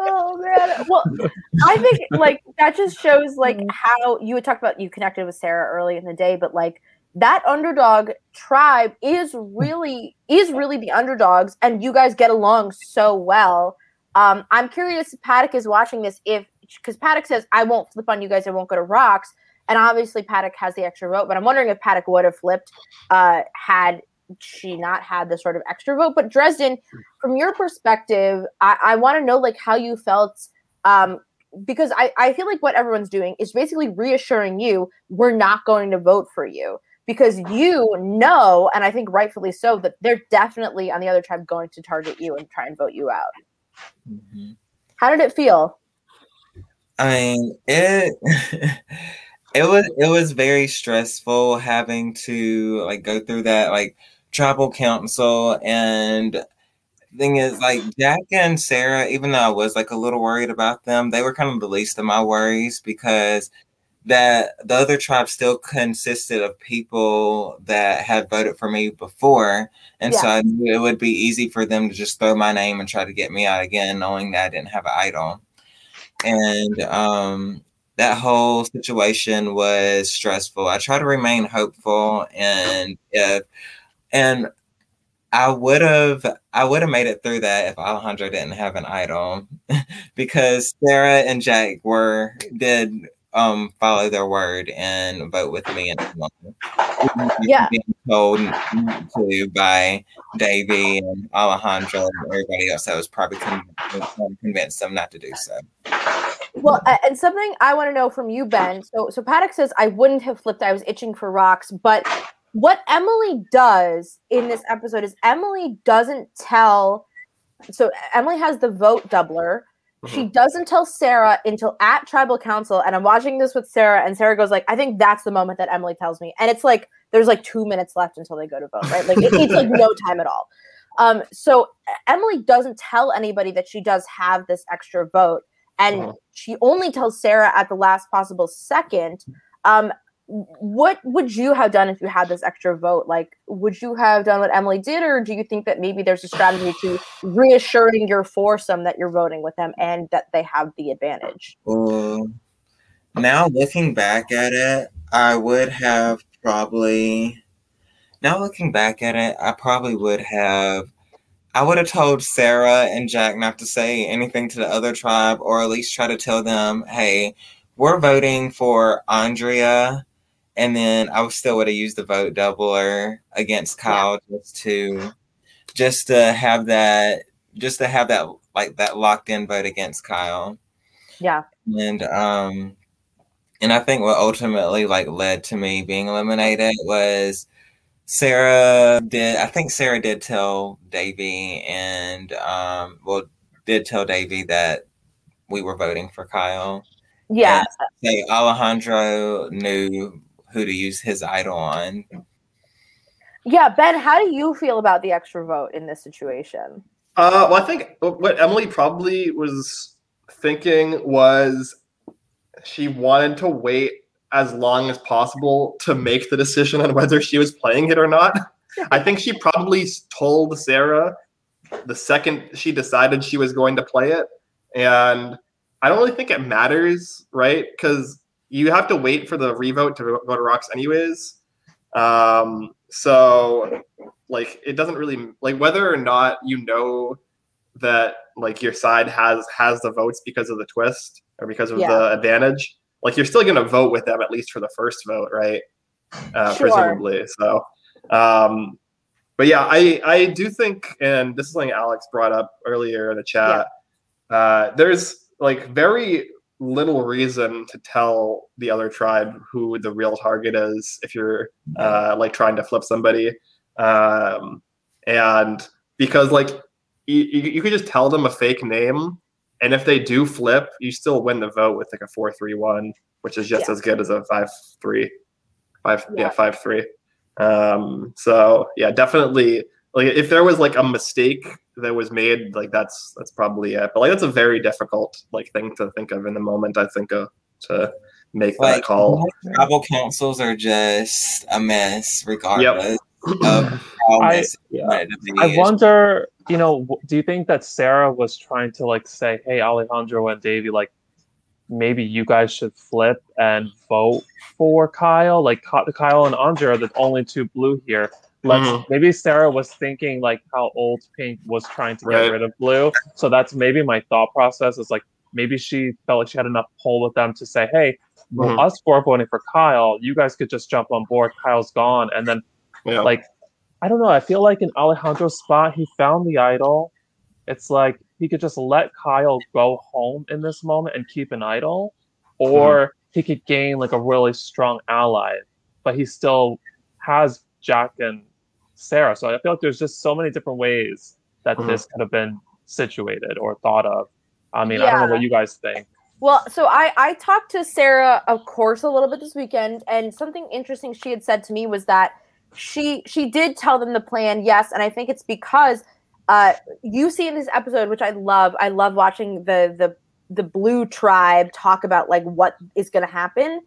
oh man. Well, I think like that just shows like mm. how you had talked about you connected with Sarah early in the day, but like that underdog tribe is really is really the underdogs, and you guys get along so well. Um, I'm curious if Paddock is watching this if because Paddock says I won't flip on you guys, I won't go to rocks. And obviously Paddock has the extra vote, but I'm wondering if Paddock would have flipped uh, had she not had the sort of extra vote. But Dresden, from your perspective, I, I want to know like how you felt um, because I, I feel like what everyone's doing is basically reassuring you we're not going to vote for you because you know, and I think rightfully so, that they're definitely on the other tribe going to target you and try and vote you out. Mm-hmm. How did it feel? I mean, it it was it was very stressful having to like go through that like tribal council and thing is like Jack and Sarah, even though I was like a little worried about them, they were kind of the least of my worries because that the other tribe still consisted of people that had voted for me before. And yeah. so I knew it would be easy for them to just throw my name and try to get me out again, knowing that I didn't have an idol. And um that whole situation was stressful. I try to remain hopeful and if and I would have I would have made it through that if Alejandro didn't have an idol because Sarah and Jack were did um follow their word and vote with me and yeah being told to by Davy and Alejandro and everybody else that was probably con- convinced them not to do so. Well, and something I want to know from you, Ben. So, so Paddock says I wouldn't have flipped. I was itching for rocks, but what Emily does in this episode is Emily doesn't tell. So Emily has the vote doubler. She mm-hmm. doesn't tell Sarah until at tribal council, and I'm watching this with Sarah, and Sarah goes like, "I think that's the moment that Emily tells me," and it's like there's like two minutes left until they go to vote, right? Like it, it's like no time at all. Um, so Emily doesn't tell anybody that she does have this extra vote, and uh-huh. she only tells Sarah at the last possible second. Um, what would you have done if you had this extra vote? Like, would you have done what Emily did, or do you think that maybe there's a strategy to reassuring your foursome that you're voting with them and that they have the advantage? Uh, now looking back at it, I would have probably. Now looking back at it, I probably would have. I would have told Sarah and Jack not to say anything to the other tribe, or at least try to tell them, "Hey, we're voting for Andrea." And then I still would have used the vote doubler against Kyle yeah. just to just to have that just to have that like that locked in vote against Kyle. Yeah. And um and I think what ultimately like led to me being eliminated was Sarah did I think Sarah did tell Davy and um well did tell Davy that we were voting for Kyle. Yeah. say Alejandro knew who to use his idol on. Yeah, Ben, how do you feel about the extra vote in this situation? Uh, well, I think what Emily probably was thinking was she wanted to wait as long as possible to make the decision on whether she was playing it or not. I think she probably told Sarah the second she decided she was going to play it. And I don't really think it matters, right? Because you have to wait for the revote to go to rocks anyways. Um, so like it doesn't really like whether or not you know that like your side has has the votes because of the twist or because of Yeah. the advantage, like you're still going to vote with them at least for the first vote, right? Uh, Sure. Presumably. So, um, but yeah, I I do think, and this is something Alex brought up earlier in the chat. Uh, there's like very little reason to tell the other tribe who the real target is if you're uh, like trying to flip somebody, um, and because like you, you could just tell them a fake name, and if they do flip, you still win the vote with like a four three one, which is just Yeah. as good as a five three, five yeah, Yeah. five three. Um, so yeah, definitely. Like if there was like a mistake that was made, like that's that's probably it. But like that's a very difficult like thing to think of in the moment. I think uh, to make that Like call. tribal councils are just a mess, regardless of how I- messy you want it. I wonder, you know, do you think that Sarah was trying to like say, "Hey, Alejandro and Davey, like maybe you guys should flip and vote for Kyle. Like Kyle and Andre are the only two blue here. Let's Mhm. maybe Sarah was thinking like how old Pink was trying to get rid of blue. So that's maybe my thought process is like maybe she felt like she had enough pull with them to say, hey, Mhm. us four voting for Kyle, you guys could just jump on board. Kyle's gone, and then Yeah. like I don't know. I feel like in Alejandro's spot, he found the idol. It's like he could just let Kyle go home in this moment and keep an idol, or he could gain like a really strong ally, but he still has Jack and Sarah. So I feel like there's just so many different ways that Mhm. this could have been situated or thought of. I mean, I don't know what you guys think. Well, so I I talked to Sarah, of course, a little bit this weekend, and something interesting she had said to me was that she she did tell them the plan, yes, and I think it's because uh, you see in this episode, which I love. I love watching the the the Blue Tribe talk about like what is going to happen,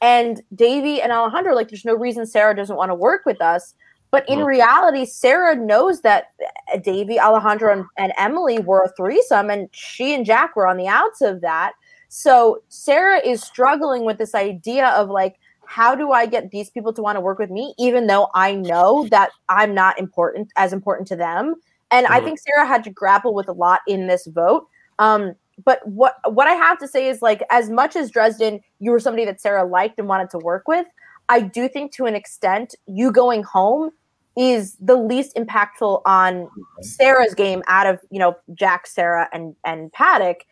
and Davy and Alejandro like, there's no reason Sarah doesn't want to work with us. But in reality, Sarah knows that uh, Davy, Alejandro, and, and Emily were a threesome, and she and Jack were on the outs of that. So Sarah is struggling with this idea of like, how do I get these people to want to work with me, even though I know that I'm not important as important to them? And I think Sarah had to grapple with a lot in this vote. Um, but what what I have to say is like, as much as Dresden, you were somebody that Sarah liked and wanted to work with. I do think to an extent, you going home is the least impactful on Sarah's game out of you know Jack, Sarah, and and Paddock.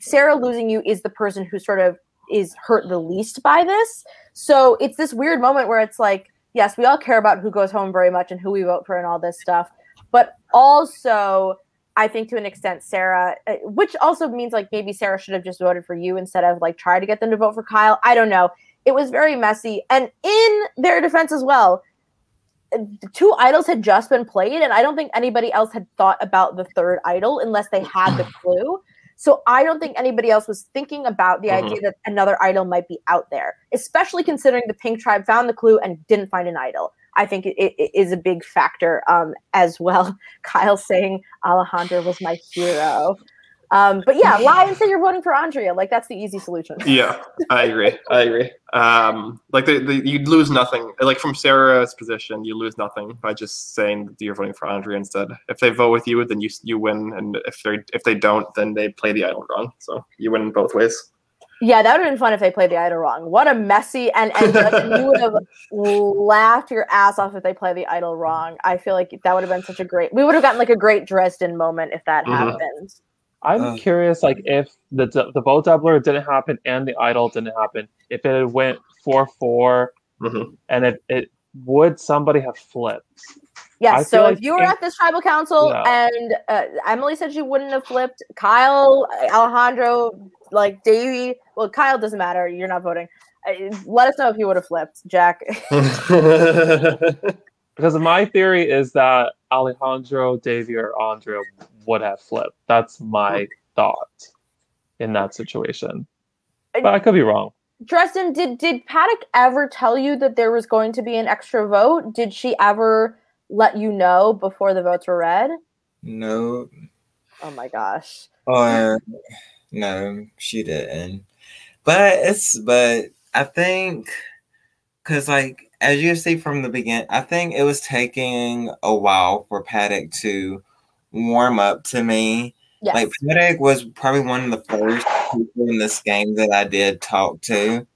Sarah losing you is the person who sort of is hurt the least by this. So it's this weird moment where it's like, yes, we all care about who goes home very much and who we vote for and all this stuff, but also I think to an extent Sarah, uh, which also means like maybe Sarah should have just voted for you instead of like try to get them to vote for Kyle. I don't know. It was very messy, and in their defense as well, two idols had just been played, and I don't think anybody else had thought about the third idol unless they had the clue. So I don't think anybody else was thinking about the Mhm. idea that another idol might be out there, especially considering the Pink Tribe found the clue and didn't find an idol. I think it, it is a big factor um, as well. Kyle saying Alejandro was my hero. Um, but yeah, lie and say you're voting for Andrea. Like that's the easy solution. Yeah, I agree. I agree. Um, like the, the, you'd lose nothing. Like from Sarah's position, you lose nothing by just saying that you're voting for Andrea instead. If they vote with you, then you you win, and if they if they don't, then they play the idol wrong. So you win both ways. Yeah, that would have been fun if they played the idol wrong. What a messy and and you would have laughed your ass off if they play the idol wrong. I feel like that would have been such a great. We would have gotten like a great Dresden moment if that Mhm. happened. I'm Uh, curious, like if the the vote doubler didn't happen and the idol didn't happen, if it went four four, Mhm. and it, it would somebody have flipped? Yes. I so feel if like you were in- at this tribal council Yeah. and uh, Emily said she wouldn't have flipped, Kyle, Alejandro, like Davey. Well, Kyle doesn't matter. You're not voting. Uh, let us know if you would have flipped, Jack. Because my theory is that Alejandro, Davey, or Andrea would have flipped. That's my thought in that situation, but I could be wrong. Dresden, did did Paddock ever tell you that there was going to be an extra vote? Did she ever let you know before the votes were read? no, Oh my gosh. or no, she didn't. But it's but I think because like as you see from the beginning, I think it was taking a while for Paddock to warm up to me. Yes. Like Paddock was probably one of the first people in this game that I did talk to.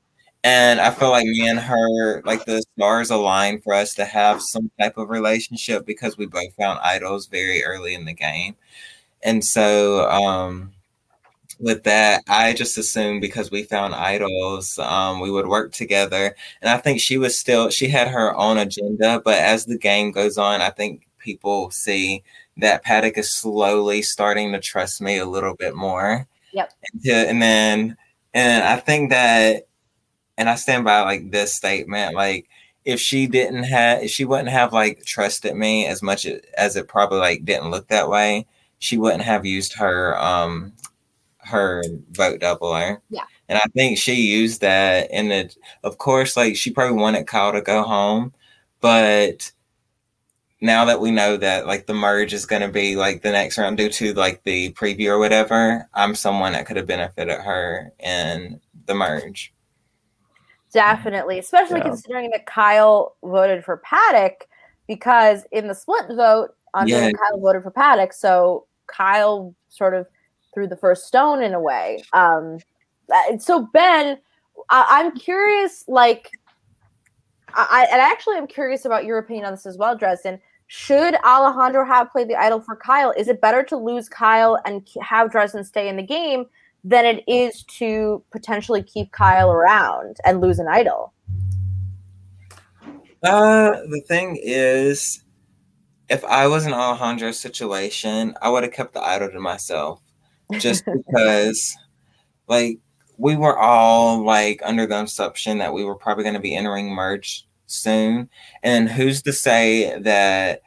And I feel like me and her, like the stars aligned for us to have some type of relationship because we both found idols very early in the game. And so um with that, I just assumed because we found idols, um, we would work together. And I think she was still she had her own agenda, but as the game goes on, I think people see that Paddock is slowly starting to trust me a little bit more. Yep. And, to, and then and I think that and I stand by like this statement, like if she didn't have if she wouldn't have like trusted me as much as it probably like didn't look that way, she wouldn't have used her um her vote doubler. Yeah. And I think she used that and it of course like she probably wanted Kyle to go home, but now that we know that like the merge is going to be like the next round due to like the preview or whatever, I'm someone that could have benefited her in the merge. Definitely, especially Yeah. considering that Kyle voted for Paddock because in the split vote, Andre and Kyle voted for Paddock. So Kyle sort of threw the first stone in a way. Um, uh, so Ben, I- I'm curious, like, I, I and actually I'm curious about your opinion on this as well, Dresden. Should Alejandro have played the idol for Kyle? Is it better to lose Kyle and have Dresden stay in the game than it is to potentially keep Kyle around and lose an idol? Uh, the thing is, if I was in Alejandro's situation, I would have kept the idol to myself, just because, like, we were all like under the assumption that we were probably going to be entering merge soon, and who's to say that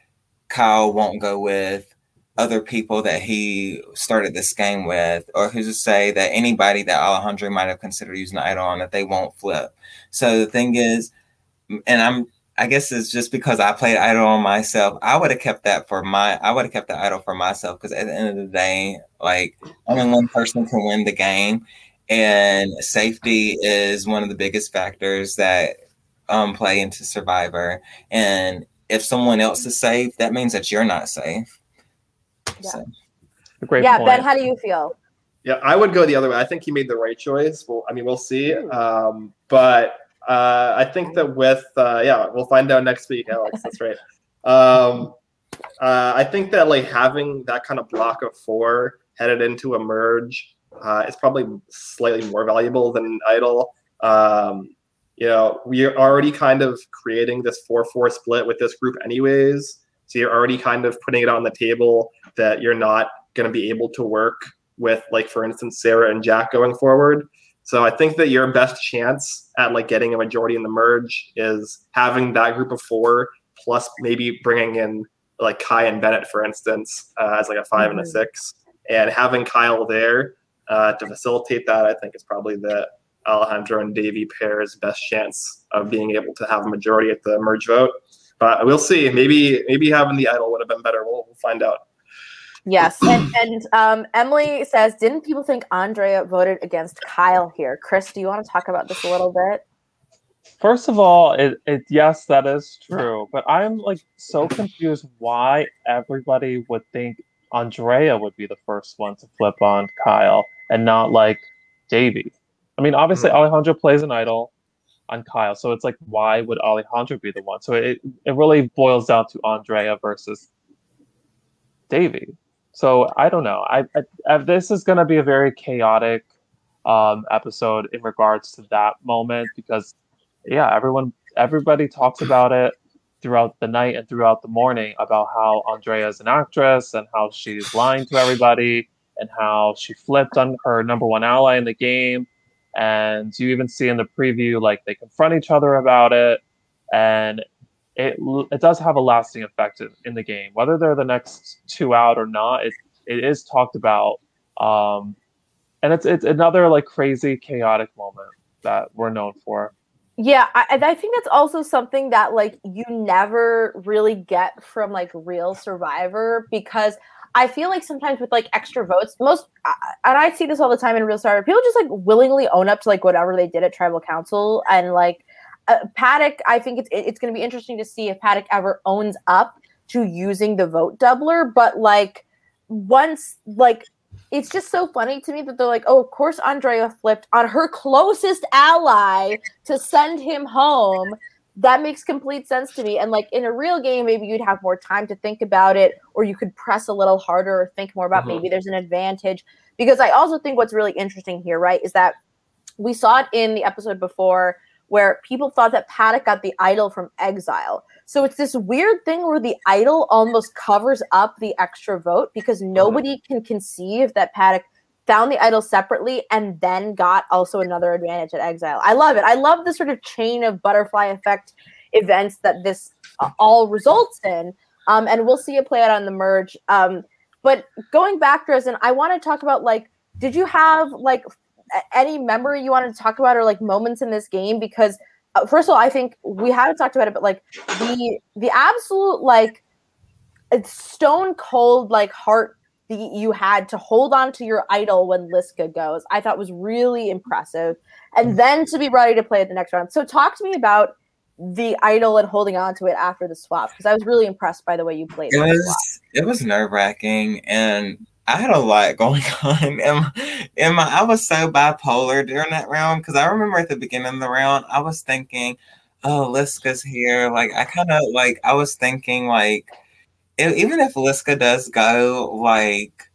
Kyle won't go with other people that he started this game with, or who's to say that anybody that Alejandro might have considered using idol on that they won't flip. So the thing is, and I'm I guess it's just because I played idol on myself. I would have kept that for my. I would have kept the idol for myself because at the end of the day, like only one person can win the game, and safety is one of the biggest factors that um, play into Survivor. And if someone else is safe, that means that you're not safe. Yeah. So, A great yeah, point. Ben, how do you feel? Yeah, I would go the other way. I think he made the right choice. Well, I mean, we'll see. Um, but uh, I think that with uh, yeah, we'll find out next week, Alex. That's right. Um, uh, I think that like having that kind of block of four headed into a merge uh, is probably slightly more valuable than idol. Um, you know, we are already kind of creating this four-four split with this group, anyways. So you're already kind of putting it on the table that you're not going to be able to work with, like for instance, Sarah and Jack going forward. So I think that your best chance at like getting a majority in the merge is having that group of four plus maybe bringing in like Kai and Bennett, for instance, uh, as like a 5 and a Mhm. six, and having Kyle there uh, to facilitate that, I think is probably the Alejandro and Davy pair's best chance of being able to have a majority at the merge vote. But we'll see. Maybe maybe having the idol would have been better. We'll, we'll find out. Yes, and, and um, Emily says, didn't people think Andrea voted against Kyle here? Chris, do you want to talk about this a little bit? First of all, it, it yes, that is true. But I'm like so confused why everybody would think Andrea would be the first one to flip on Kyle and not like Davey. I mean, obviously Alejandro plays an idol on Kyle, so it's like why would Alejandro be the one? So it it really boils down to Andrea versus Davey. So I don't know. I, I, I this is going to be a very chaotic um, episode in regards to that moment because yeah, everyone everybody talks about it throughout the night and throughout the morning about how Andrea is an actress and how she's lying to everybody and how she flipped on her number one ally in the game. And you even see in the preview like they confront each other about it, and it it does have a lasting effect in, in the game. Whether they're the next two out or not, it it is talked about. Um, and it's it's another like crazy chaotic moment that we're known for. Yeah, I, I think that's also something that like you never really get from like real Survivor because I feel like sometimes with like extra votes, most and I see this all the time in real Survivor, people just like willingly own up to like whatever they did at Tribal Council and like uh, Paddock. I think it's it's going to be interesting to see if Paddock ever owns up to using the vote doubler, but like once like it's just so funny to me that they're like, oh, of course Andrea flipped on her closest ally to send him home. That makes complete sense to me. And like in a real game, maybe you'd have more time to think about it, or you could press a little harder or think more about mm-hmm. maybe there's an advantage. Because I also think what's really interesting here, right, is that we saw it in the episode before where people thought that Paddock got the idol from exile. So it's this weird thing where the idol almost covers up the extra vote because nobody can conceive that Paddock found the idol separately and then got also another advantage at exile. I love it. I love the sort of chain of butterfly effect events that this uh, all results in. Um, and we'll see it play out on the merge. Um, but going back, Dresden, I want to talk about like, did you have like any memory you wanted to talk about or like moments in this game because uh, first of all i think we haven't talked about it but like the the absolute like stone cold like heart that you had to hold on to your idol when Liska goes i thought was really impressive and mm-hmm. then to be ready to play at the next round so talk to me about the idol and holding on to it after the swap because I was really impressed by the way you played. It was it was nerve wracking, and I had a lot going on. And, and my, I was so bipolar during that round because I remember at the beginning of the round, I was thinking, oh, Liska's here. Like, I kind of like, I was thinking, like, if, even if Liska does go, like,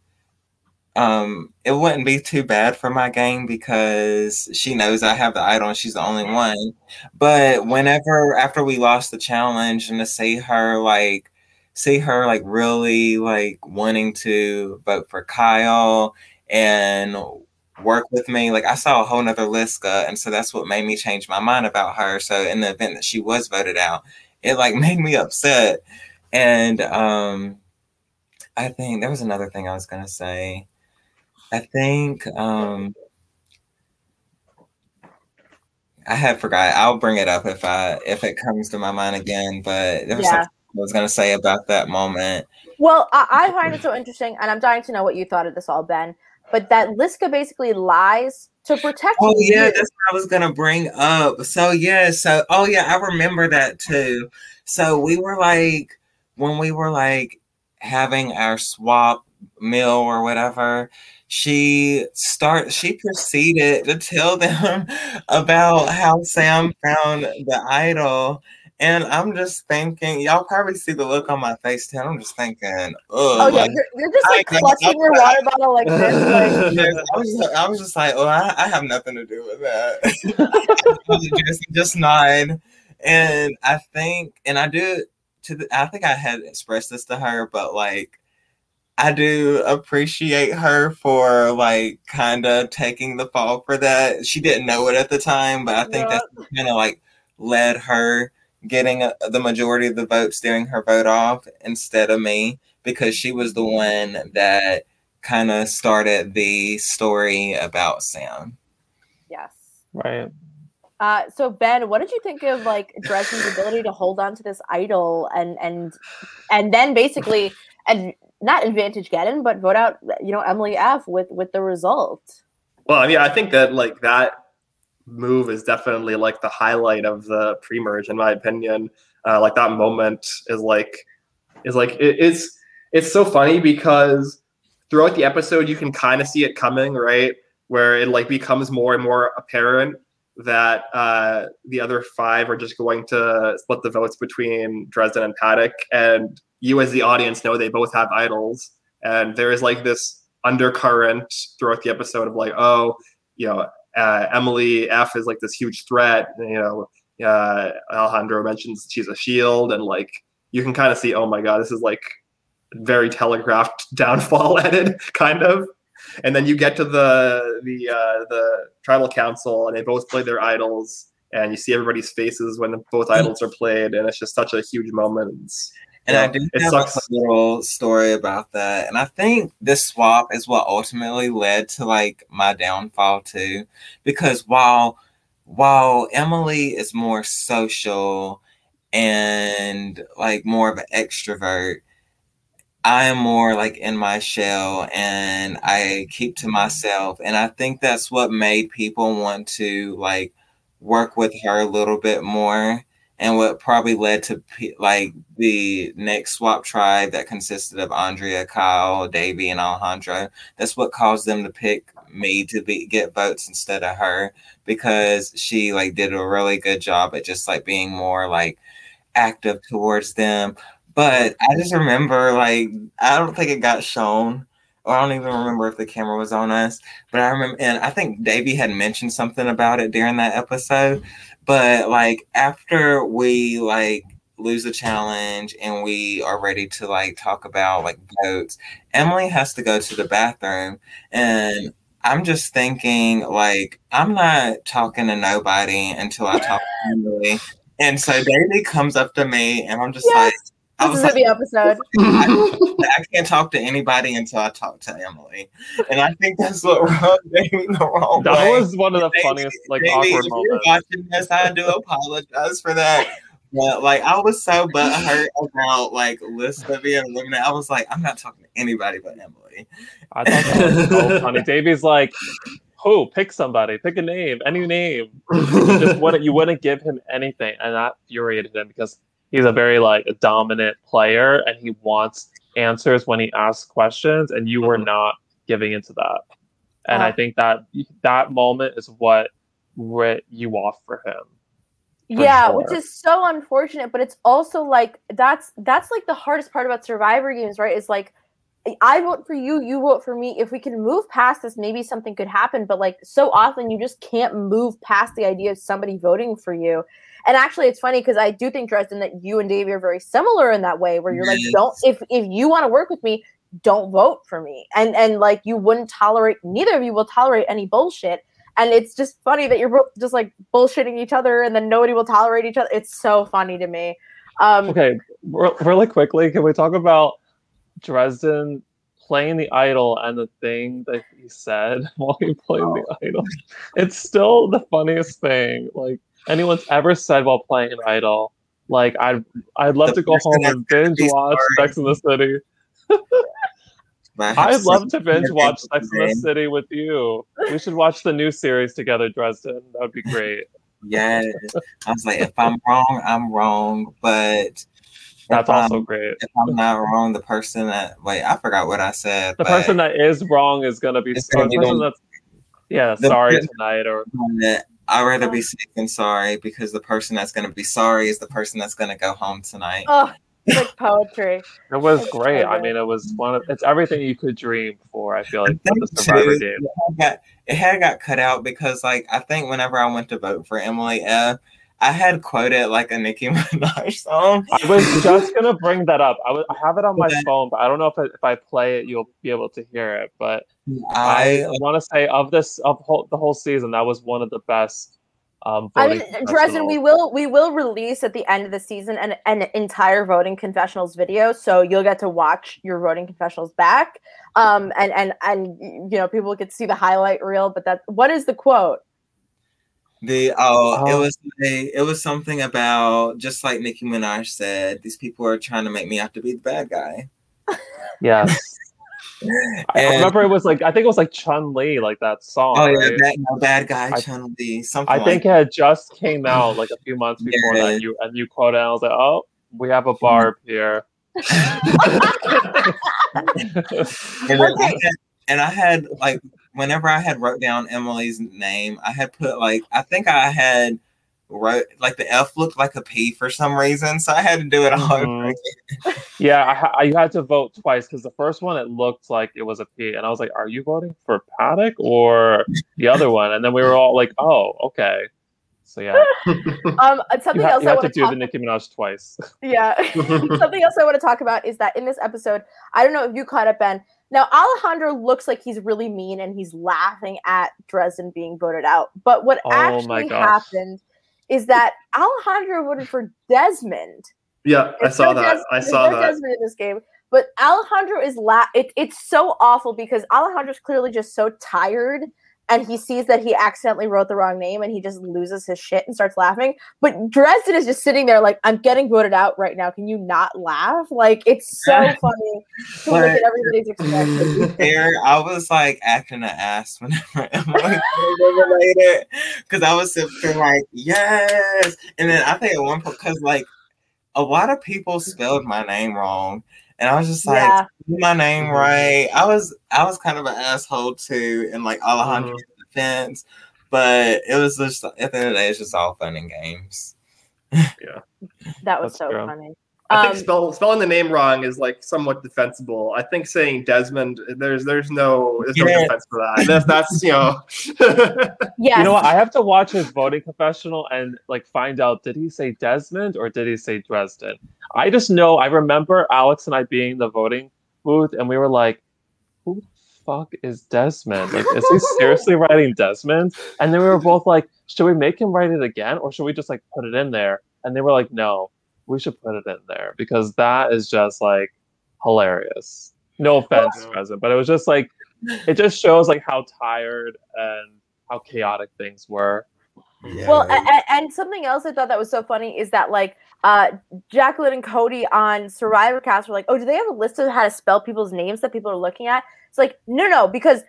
um, it wouldn't be too bad for my game because she knows I have the idol and she's the only one. But whenever after we lost the challenge and to see her like see her like really like wanting to vote for Kyle and work with me. Like I saw a whole nother Liska, and so that's what made me change my mind about her. So in the event that she was voted out, it like made me upset. And um I think there was another thing I was gonna say. I think um I had forgot. I'll bring it up if I if it comes to my mind again. But there was yeah. something I was gonna say about that moment. Well, I, I find it so interesting, and I'm dying to know what you thought of this all, Ben. But that Liska basically lies to protect. Oh you. yeah, that's what I was gonna bring up. So yeah, so oh yeah, I remember that too. So we were like when we were like having our swap meal or whatever she start she proceeded to tell them about how sam found the idol and I'm just thinking, y'all probably see the look on my face too. I'm just thinking, oh yeah, you're, you're, just like I, clutching I, your I, water bottle like this. Like. I, was just, I was just like, oh, I, have nothing to do with that. just, just nod. And I think, and I do to the, I think I had expressed this to her, but like, I do appreciate her for like kind of taking the fall for that. She didn't know it at the time, but I think yeah. that's kind of like led her getting a, the majority of the votes steering her vote off instead of me because she was the mm-hmm. one that kind of started the story about Sam. Yes. Right. Uh, so Ben, what did you think of like Dresden's ability to hold on to this idol and and and then basically and not advantage Geddon, but vote out you know Emily F with with the result. Well, I mean, I think that like that move is definitely like the highlight of the pre-merge in my opinion. Uh, like that moment is like is like it, it's it's so funny because throughout the episode you can kind of see it coming right? Where it like becomes more and more apparent that uh, the other five are just going to split the votes between Dresden and Paddock, and you as the audience know they both have idols, and there is like this undercurrent throughout the episode of like, oh, you know, uh, Emily F is like this huge threat. You know, uh, Alejandro mentions she's a shield, and like you can kind of see, oh my god, this is like very telegraphed downfall ended, kind of. And then you get to the the uh, the tribal council, and they both play their idols, and you see everybody's faces when both idols are played, and it's just such a huge moment. It's, and I do have sucks. a little story about that. And I think this swap is what ultimately led to like my downfall too. Because while while Emily is more social and like more of an extrovert, I am more like in my shell and I keep to myself. And I think that's what made people want to like work with her a little bit more and what probably led to like the next swap tribe that consisted of Andrea, Kyle, Davy, and Alejandro. That's what caused them to pick me to be get votes instead of her because she like did a really good job at just like being more like active towards them. But I just remember like I don't think it got shown or I don't even remember if the camera was on us, but I remember, and I think Davey had mentioned something about it during that episode. But like after we like lose the challenge and we are ready to like talk about like votes, Emily has to go to the bathroom, and I'm just thinking like I'm not talking to nobody until I talk to Emily. And so Davey comes up to me, and I'm just yes. like I was this is like, the episode. I, I, can't talk to anybody until I talk to Emily, and I think that's what rubbed me the wrong that way. was one of the funniest, like awkward if moments. You're watching this, I do apologize for that. But like, I was so butthurt about like Livia and eliminate. I was like, I'm not talking to anybody but Emily. I thought that was so funny. Davey's like, who? Pick somebody. Pick a name. Any name. you just wouldn't. You wouldn't give him anything, and that infuriated him because he's a very like dominant player and he wants answers when he asks questions and you were mm-hmm. not giving into that and i think that that moment is what writ you off for him for yeah sure. which is so unfortunate but it's also like that's that's like the hardest part about survivor games right is like I vote for you, you vote for me. If we can move past this, maybe something could happen. But like so often, you just can't move past the idea of somebody voting for you. And actually, it's funny because I do think Dresden that you and Davey are very similar in that way, where you're like, don't if if you want to work with me, don't vote for me, and and like you wouldn't tolerate neither of you will tolerate any bullshit. And it's just funny that you're both just like bullshitting each other, and then nobody will tolerate each other. It's so funny to me. Um, okay, really quickly, can we talk about Dresden playing the idol and the thing that he said while he played oh. the idol? It's still the funniest thing. Like anyone's ever said while playing an idol. Like I'd I'd love the to go home and binge watch Sex in the City. I'd love to binge watch Sex in the City with you. We should watch the new series together, Dresden. That would be great. Yes. I was like, if I'm wrong, I'm wrong. But that's also great. If I'm not wrong, the person that wait, I forgot what I said. The person that is wrong is gonna be the person that's yeah, sorry tonight or I'd rather be safe than sorry because the person that's going to be sorry is the person that's going to go home tonight. Oh, like poetry. it was it's great. I mean, it was one of it's everything you could dream for. I feel like the Survivor too, game. It had, got, it had got cut out because, like, I think whenever I went to vote for Emily F, I had quoted like a Nicki Minaj song. I was just gonna bring that up. I, was, I have it on my phone, but I don't know if I, if I play it, you'll be able to hear it. But I, I want to say of this of whole, the whole season, that was one of the best. Um, I mean, Dresden, we will we will release at the end of the season an, an entire voting confessionals video, so you'll get to watch your voting confessionals back. Um, and and and you know people get to see the highlight reel. But that what is the quote? The oh, it oh. was a, it was something about just like Nicki Minaj said. These people are trying to make me have to be the bad guy. Yes. I remember it was like I think it was like Chun Li, like that song. Oh yeah, right? no, bad guy Chun Li. Something. I think like it had just came out like a few months before yeah. that. You and you quoted, I was like, oh, we have a barb here. and, okay. I had, and I had like whenever I had wrote down Emily's name, I had put like I think I had wrote like the F looked like a P for some reason, so I had to do it all mm-hmm. yeah, I, I, you had to vote twice because the first one it looked like it was a P, and I was like, "Are you voting for Paddock or the other one?" And then we were all like, "Oh, okay." So yeah. um, something you else you I have to do talk- the Nicki Minaj twice. Yeah. something else I want to talk about is that in this episode, I don't know if you caught up, Ben. Now Alejandro looks like he's really mean and he's laughing at Dresden being voted out. But what oh actually happened is that Alejandro voted for Desmond. Yeah, I saw that. Des- I saw that. Desmond in this game. But Alejandro is la it, it's so awful because Alejandro's clearly just so tired and he sees that he accidentally wrote the wrong name and he just loses his shit and starts laughing. But Dresden is just sitting there like, I'm getting voted out right now. Can you not laugh? Like it's so funny to look at everybody's expression. I was like acting an ass whenever Emily related because I was sitting like, yes. And then I think at one point, because like a lot of people spelled my name wrong. And I was just like, Yeah. my name mm-hmm. right. I was I was kind of an asshole too, in like Alejandro's mm-hmm. defense. But it was just at the end of the day, it's just all fun and games. Yeah, that was That's so true. funny. I Um, think spell, spelling the name wrong is like somewhat defensible. I think saying Desmond, there's there's no there's no defense for that. That's that's you know. yes. You know what? I have to watch his voting confessional and like find out did he say Desmond or did he say Dresden? I just know I remember Alex and I being in the voting booth and we were like, who the fuck is Desmond? Like, is he seriously writing Desmond? And then we were both like, should we make him write it again or should we just like put it in there? And they were like, no, we should put it in there because that is just like hilarious. No offense, Well- Dresden, but it was just like it just shows like how tired and how chaotic things were. Well, a- a- and something else I thought that was so funny is that like uh Jacqueline and Cody on Survivor Cast were like, "Oh, do they have a list of how to spell people's names that people are looking at?" It's like, no, no, because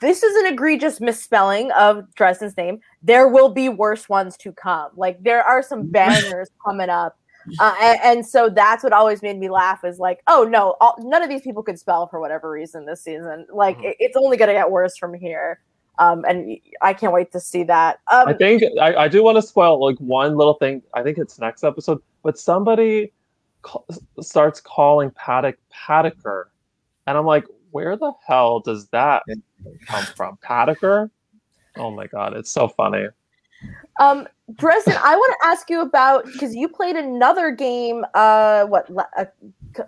this is an egregious misspelling of Dresden's name. There will be worse ones to come. Like there are some bangers coming up. Uh, and, and so that's what always made me laugh is like, oh no, all, none of these people could spell for whatever reason this season. Like Mhm. it- it's only going to get worse from here. Um, and I can't wait to see that. Um, I think I, I do want to spoil like one little thing. I think it's next episode, but somebody ca- starts calling Paddock Paddocker, and I'm like, where the hell does that come from? Paddocker? Oh my god, it's so funny. Um, Dresden, I want to ask you about because you played another game, uh, what le- a,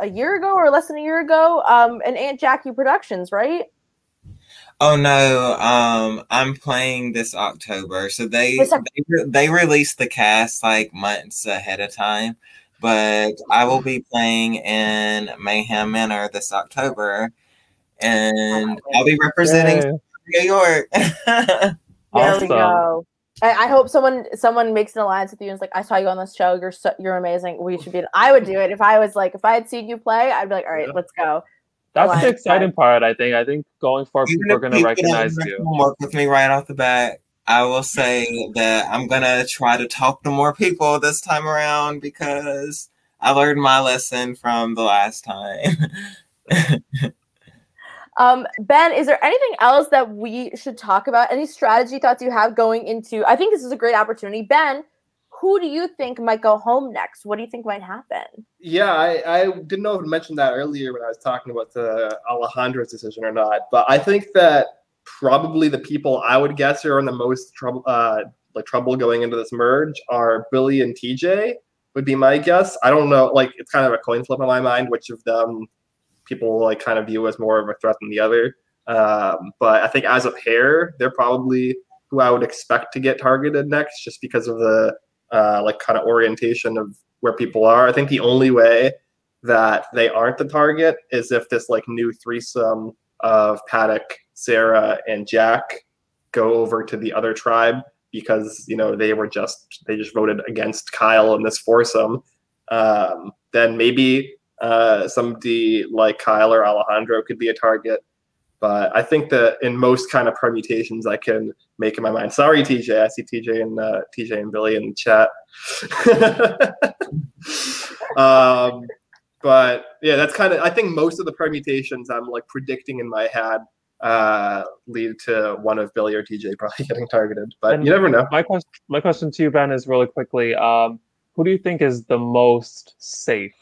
a year ago or less than a year ago, um, in Aunt Jackie Productions, right? Oh no, um, I'm playing this October. So they This they, re- they released the cast like months ahead of time, but I will be playing in Mayhem Manor this October, and I'll be representing Yay. New York. There Awesome. we go. I, I hope someone someone makes an alliance with you and is like, I saw you on this show. You're so, you're amazing. We should be. I would do it if I was like if I had seen you play. I'd be like, all right, Yeah. let's go. That's Alliance the exciting part. I think. I think going forward, Even people are going to people recognize you. Work with me right off the bat. I will say that I'm gonna try to talk to more people this time around because I learned my lesson from the last time. Um, ben, is there anything else that we should talk about? Any strategy thoughts you have going into? I think this is a great opportunity. Ben, who do you think might go home next? What do you think might happen? Yeah, I, I didn't know if I mentioned that earlier when I was talking about the Alejandro's decision or not, but I think that probably the people I would guess are in the most trouble, uh, like trouble going into this merge are Billy and TJ. Would be my guess. I don't know. Like it's kind of a coin flip in my mind, which of them people like kind of view as more of a threat than the other. Um, but I think as a pair, they're probably who I would expect to get targeted next, just because of the uh, like kind of orientation of where people are. I think the only way that they aren't the target is if this like new threesome of Paddock, Sarah, and Jack go over to the other tribe because you know they were just they just voted against Kyle in this foursome. Um, then maybe uh, somebody like Kyle or Alejandro could be a target. But I think that in most kind of permutations, I can make in my mind. Sorry, TJ. I see TJ and uh, TJ and Billy in the chat. um, but yeah, that's kind of. I think most of the permutations I'm like predicting in my head uh, lead to one of Billy or TJ probably getting targeted. But And you never know. My question, my question to you, Ben, is really quickly: um, Who do you think is the most safe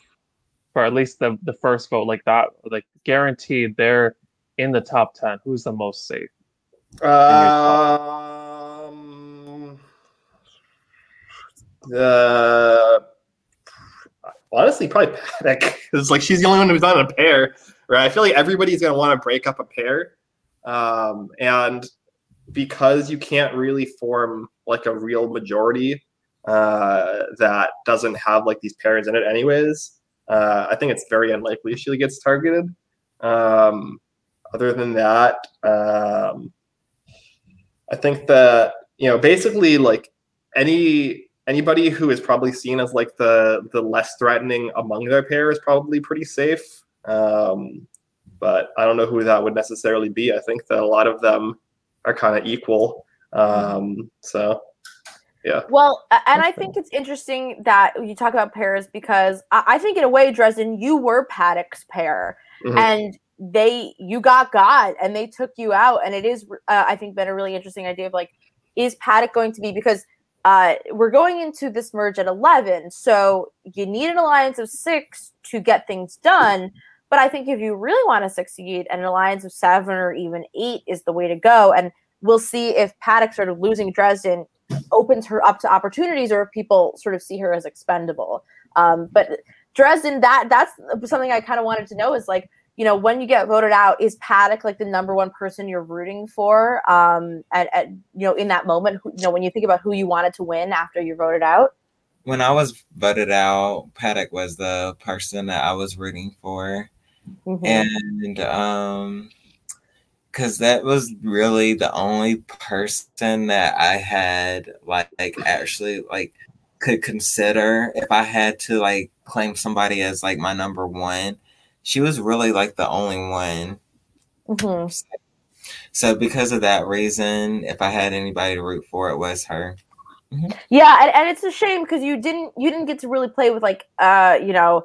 for at least the the first vote? Like that, like guaranteed they're in the top ten. Who's the most safe? Um, uh, honestly, probably Paddock. It's like she's the only one who's not in a pair, right? I feel like everybody's gonna want to break up a pair, um, and because you can't really form like a real majority uh, that doesn't have like these pairs in it, anyways. Uh, I think it's very unlikely she gets targeted. Um, other than that, um, I think that you know basically like any anybody who is probably seen as like the the less threatening among their pair is probably pretty safe. Um, but I don't know who that would necessarily be. I think that a lot of them are kind of equal. Um, so yeah. Well, and I think it's interesting that you talk about pairs because I think in a way, Dresden, you were Paddock's pair, mm-hmm. and they you got God, and they took you out, and it is uh, I think been a really interesting idea of like, is Paddock going to be because uh, we're going into this merge at eleven, so you need an alliance of six to get things done. But I think if you really want to succeed, an alliance of seven or even eight is the way to go, and we'll see if Paddock sort of losing Dresden opens her up to opportunities or if people sort of see her as expendable. Um, but Dresden, that that's something I kind of wanted to know is like, you know, when you get voted out, is Paddock like the number one person you're rooting for? Um, at, at you know, in that moment, you know, when you think about who you wanted to win after you're voted out. When I was voted out, Paddock was the person that I was rooting for, mm-hmm. and um, because that was really the only person that I had like, like actually like could consider if I had to like claim somebody as like my number one. She was really like the only one. Mm-hmm. So, so because of that reason, if I had anybody to root for, it was her. Mm-hmm. Yeah, and, and it's a shame because you didn't you didn't get to really play with like uh you know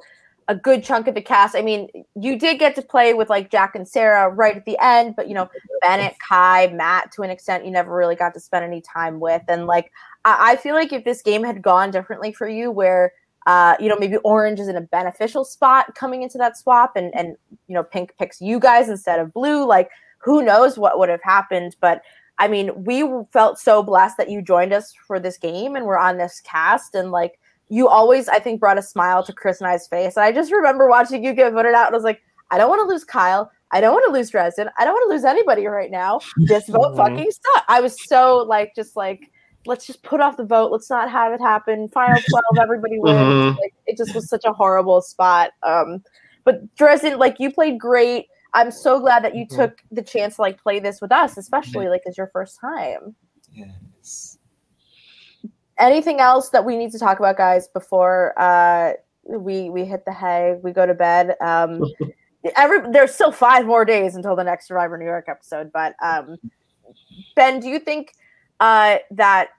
a good chunk of the cast. I mean, you did get to play with like Jack and Sarah right at the end, but you know, Bennett, Kai, Matt, to an extent, you never really got to spend any time with. And like, I, I feel like if this game had gone differently for you, where uh, you know, maybe orange is in a beneficial spot coming into that swap, and and you know, pink picks you guys instead of blue. Like, who knows what would have happened? But I mean, we felt so blessed that you joined us for this game, and we're on this cast, and like you always, I think, brought a smile to Chris and I's face. And I just remember watching you get voted out, and I was like, I don't want to lose Kyle. I don't want to lose Dresden. I don't want to lose anybody right now. This vote fucking stuck. I was so like, just like, let's just put off the vote. Let's not have it happen. Final 12, everybody wins. Mm-hmm. Like, it just was such a horrible spot. Um, but Dresden, like, you played great. I'm so glad that you mm-hmm. took the chance to like play this with us, especially like as your first time. Yes anything else that we need to talk about, guys, before uh, we we hit the hay, we go to bed? Um, every there's still five more days until the next Survivor New York episode, but um, Ben, do you think uh, that?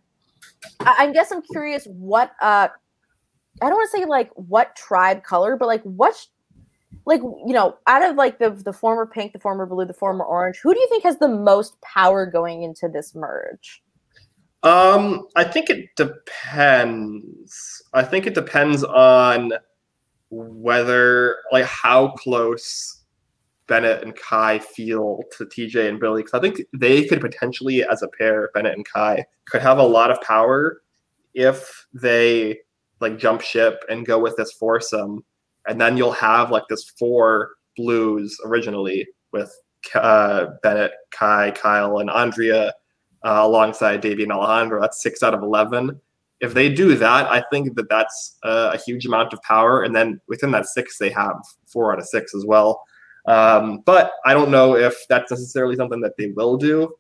I, I guess I'm curious what uh, I don't want to say like what tribe color, but like what like you know out of like the the former pink the former blue the former orange who do you think has the most power going into this merge um, I think it depends. I think it depends on whether, like, how close Bennett and Kai feel to TJ and Billy. Because I think they could potentially, as a pair, Bennett and Kai, could have a lot of power if they like jump ship and go with this foursome, and then you'll have like this four blues originally with uh, Bennett, Kai, Kyle, and Andrea uh, alongside Davey and Alejandro. That's six out of 11. If they do that, I think that that's uh, a huge amount of power. And then within that six, they have four out of six as well. Um, but I don't know if that's necessarily something that they will do.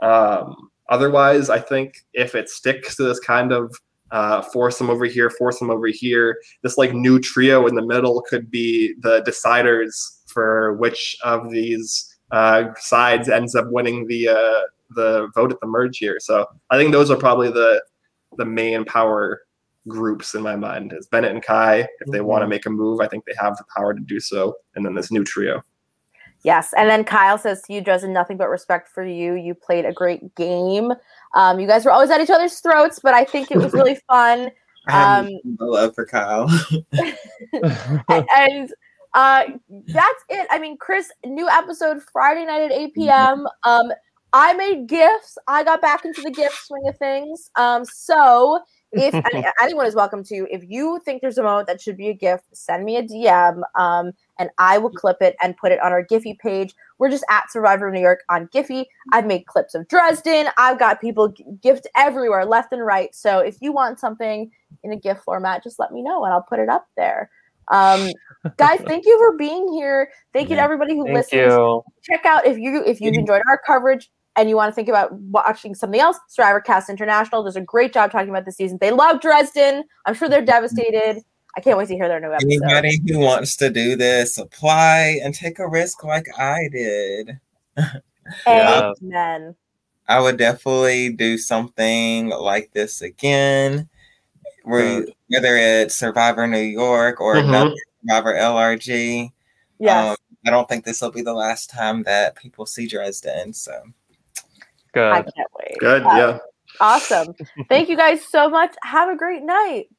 Um, otherwise, I think if it sticks to this kind of uh, force them over here, force them over here, this like new trio in the middle could be the deciders for which of these uh, sides ends up winning the uh, the vote at the merge here. So I think those are probably the the main power groups in my mind is Bennett and Kai. If they mm-hmm. want to make a move, I think they have the power to do so. And then this new trio. Yes, and then Kyle says to you, Dresden, nothing but respect for you. You played a great game. Um, you guys were always at each other's throats, but I think it was really fun. Um, I love for Kyle. and uh, that's it. I mean, Chris, new episode Friday night at 8 p.m. Um, I made gifts. I got back into the gift swing of things. Um, so if anyone is welcome to, if you think there's a moment that should be a gift, send me a DM. Um, and I will clip it and put it on our Giphy page. We're just at Survivor New York on Giphy. I've made clips of Dresden. I've got people gift everywhere, left and right. So if you want something in a gift format, just let me know and I'll put it up there. Um, guys, thank you for being here. Thank you to everybody who thank listens. You. Check out if you if you've enjoyed our coverage and you want to think about watching something else, Survivor Cast International does a great job talking about the season. They love Dresden. I'm sure they're devastated. I can't wait to hear their new episode. Anybody who wants to do this, apply and take a risk like I did. Yeah. Amen. I would definitely do something like this again. Where, whether it's Survivor New York or Mhm. another Survivor ORG. Yes. Um, I don't think this will be the last time that people see Dresden. So Good. I can't wait. Good. Uh, Yeah. Awesome. Thank you guys so much. Have a great night.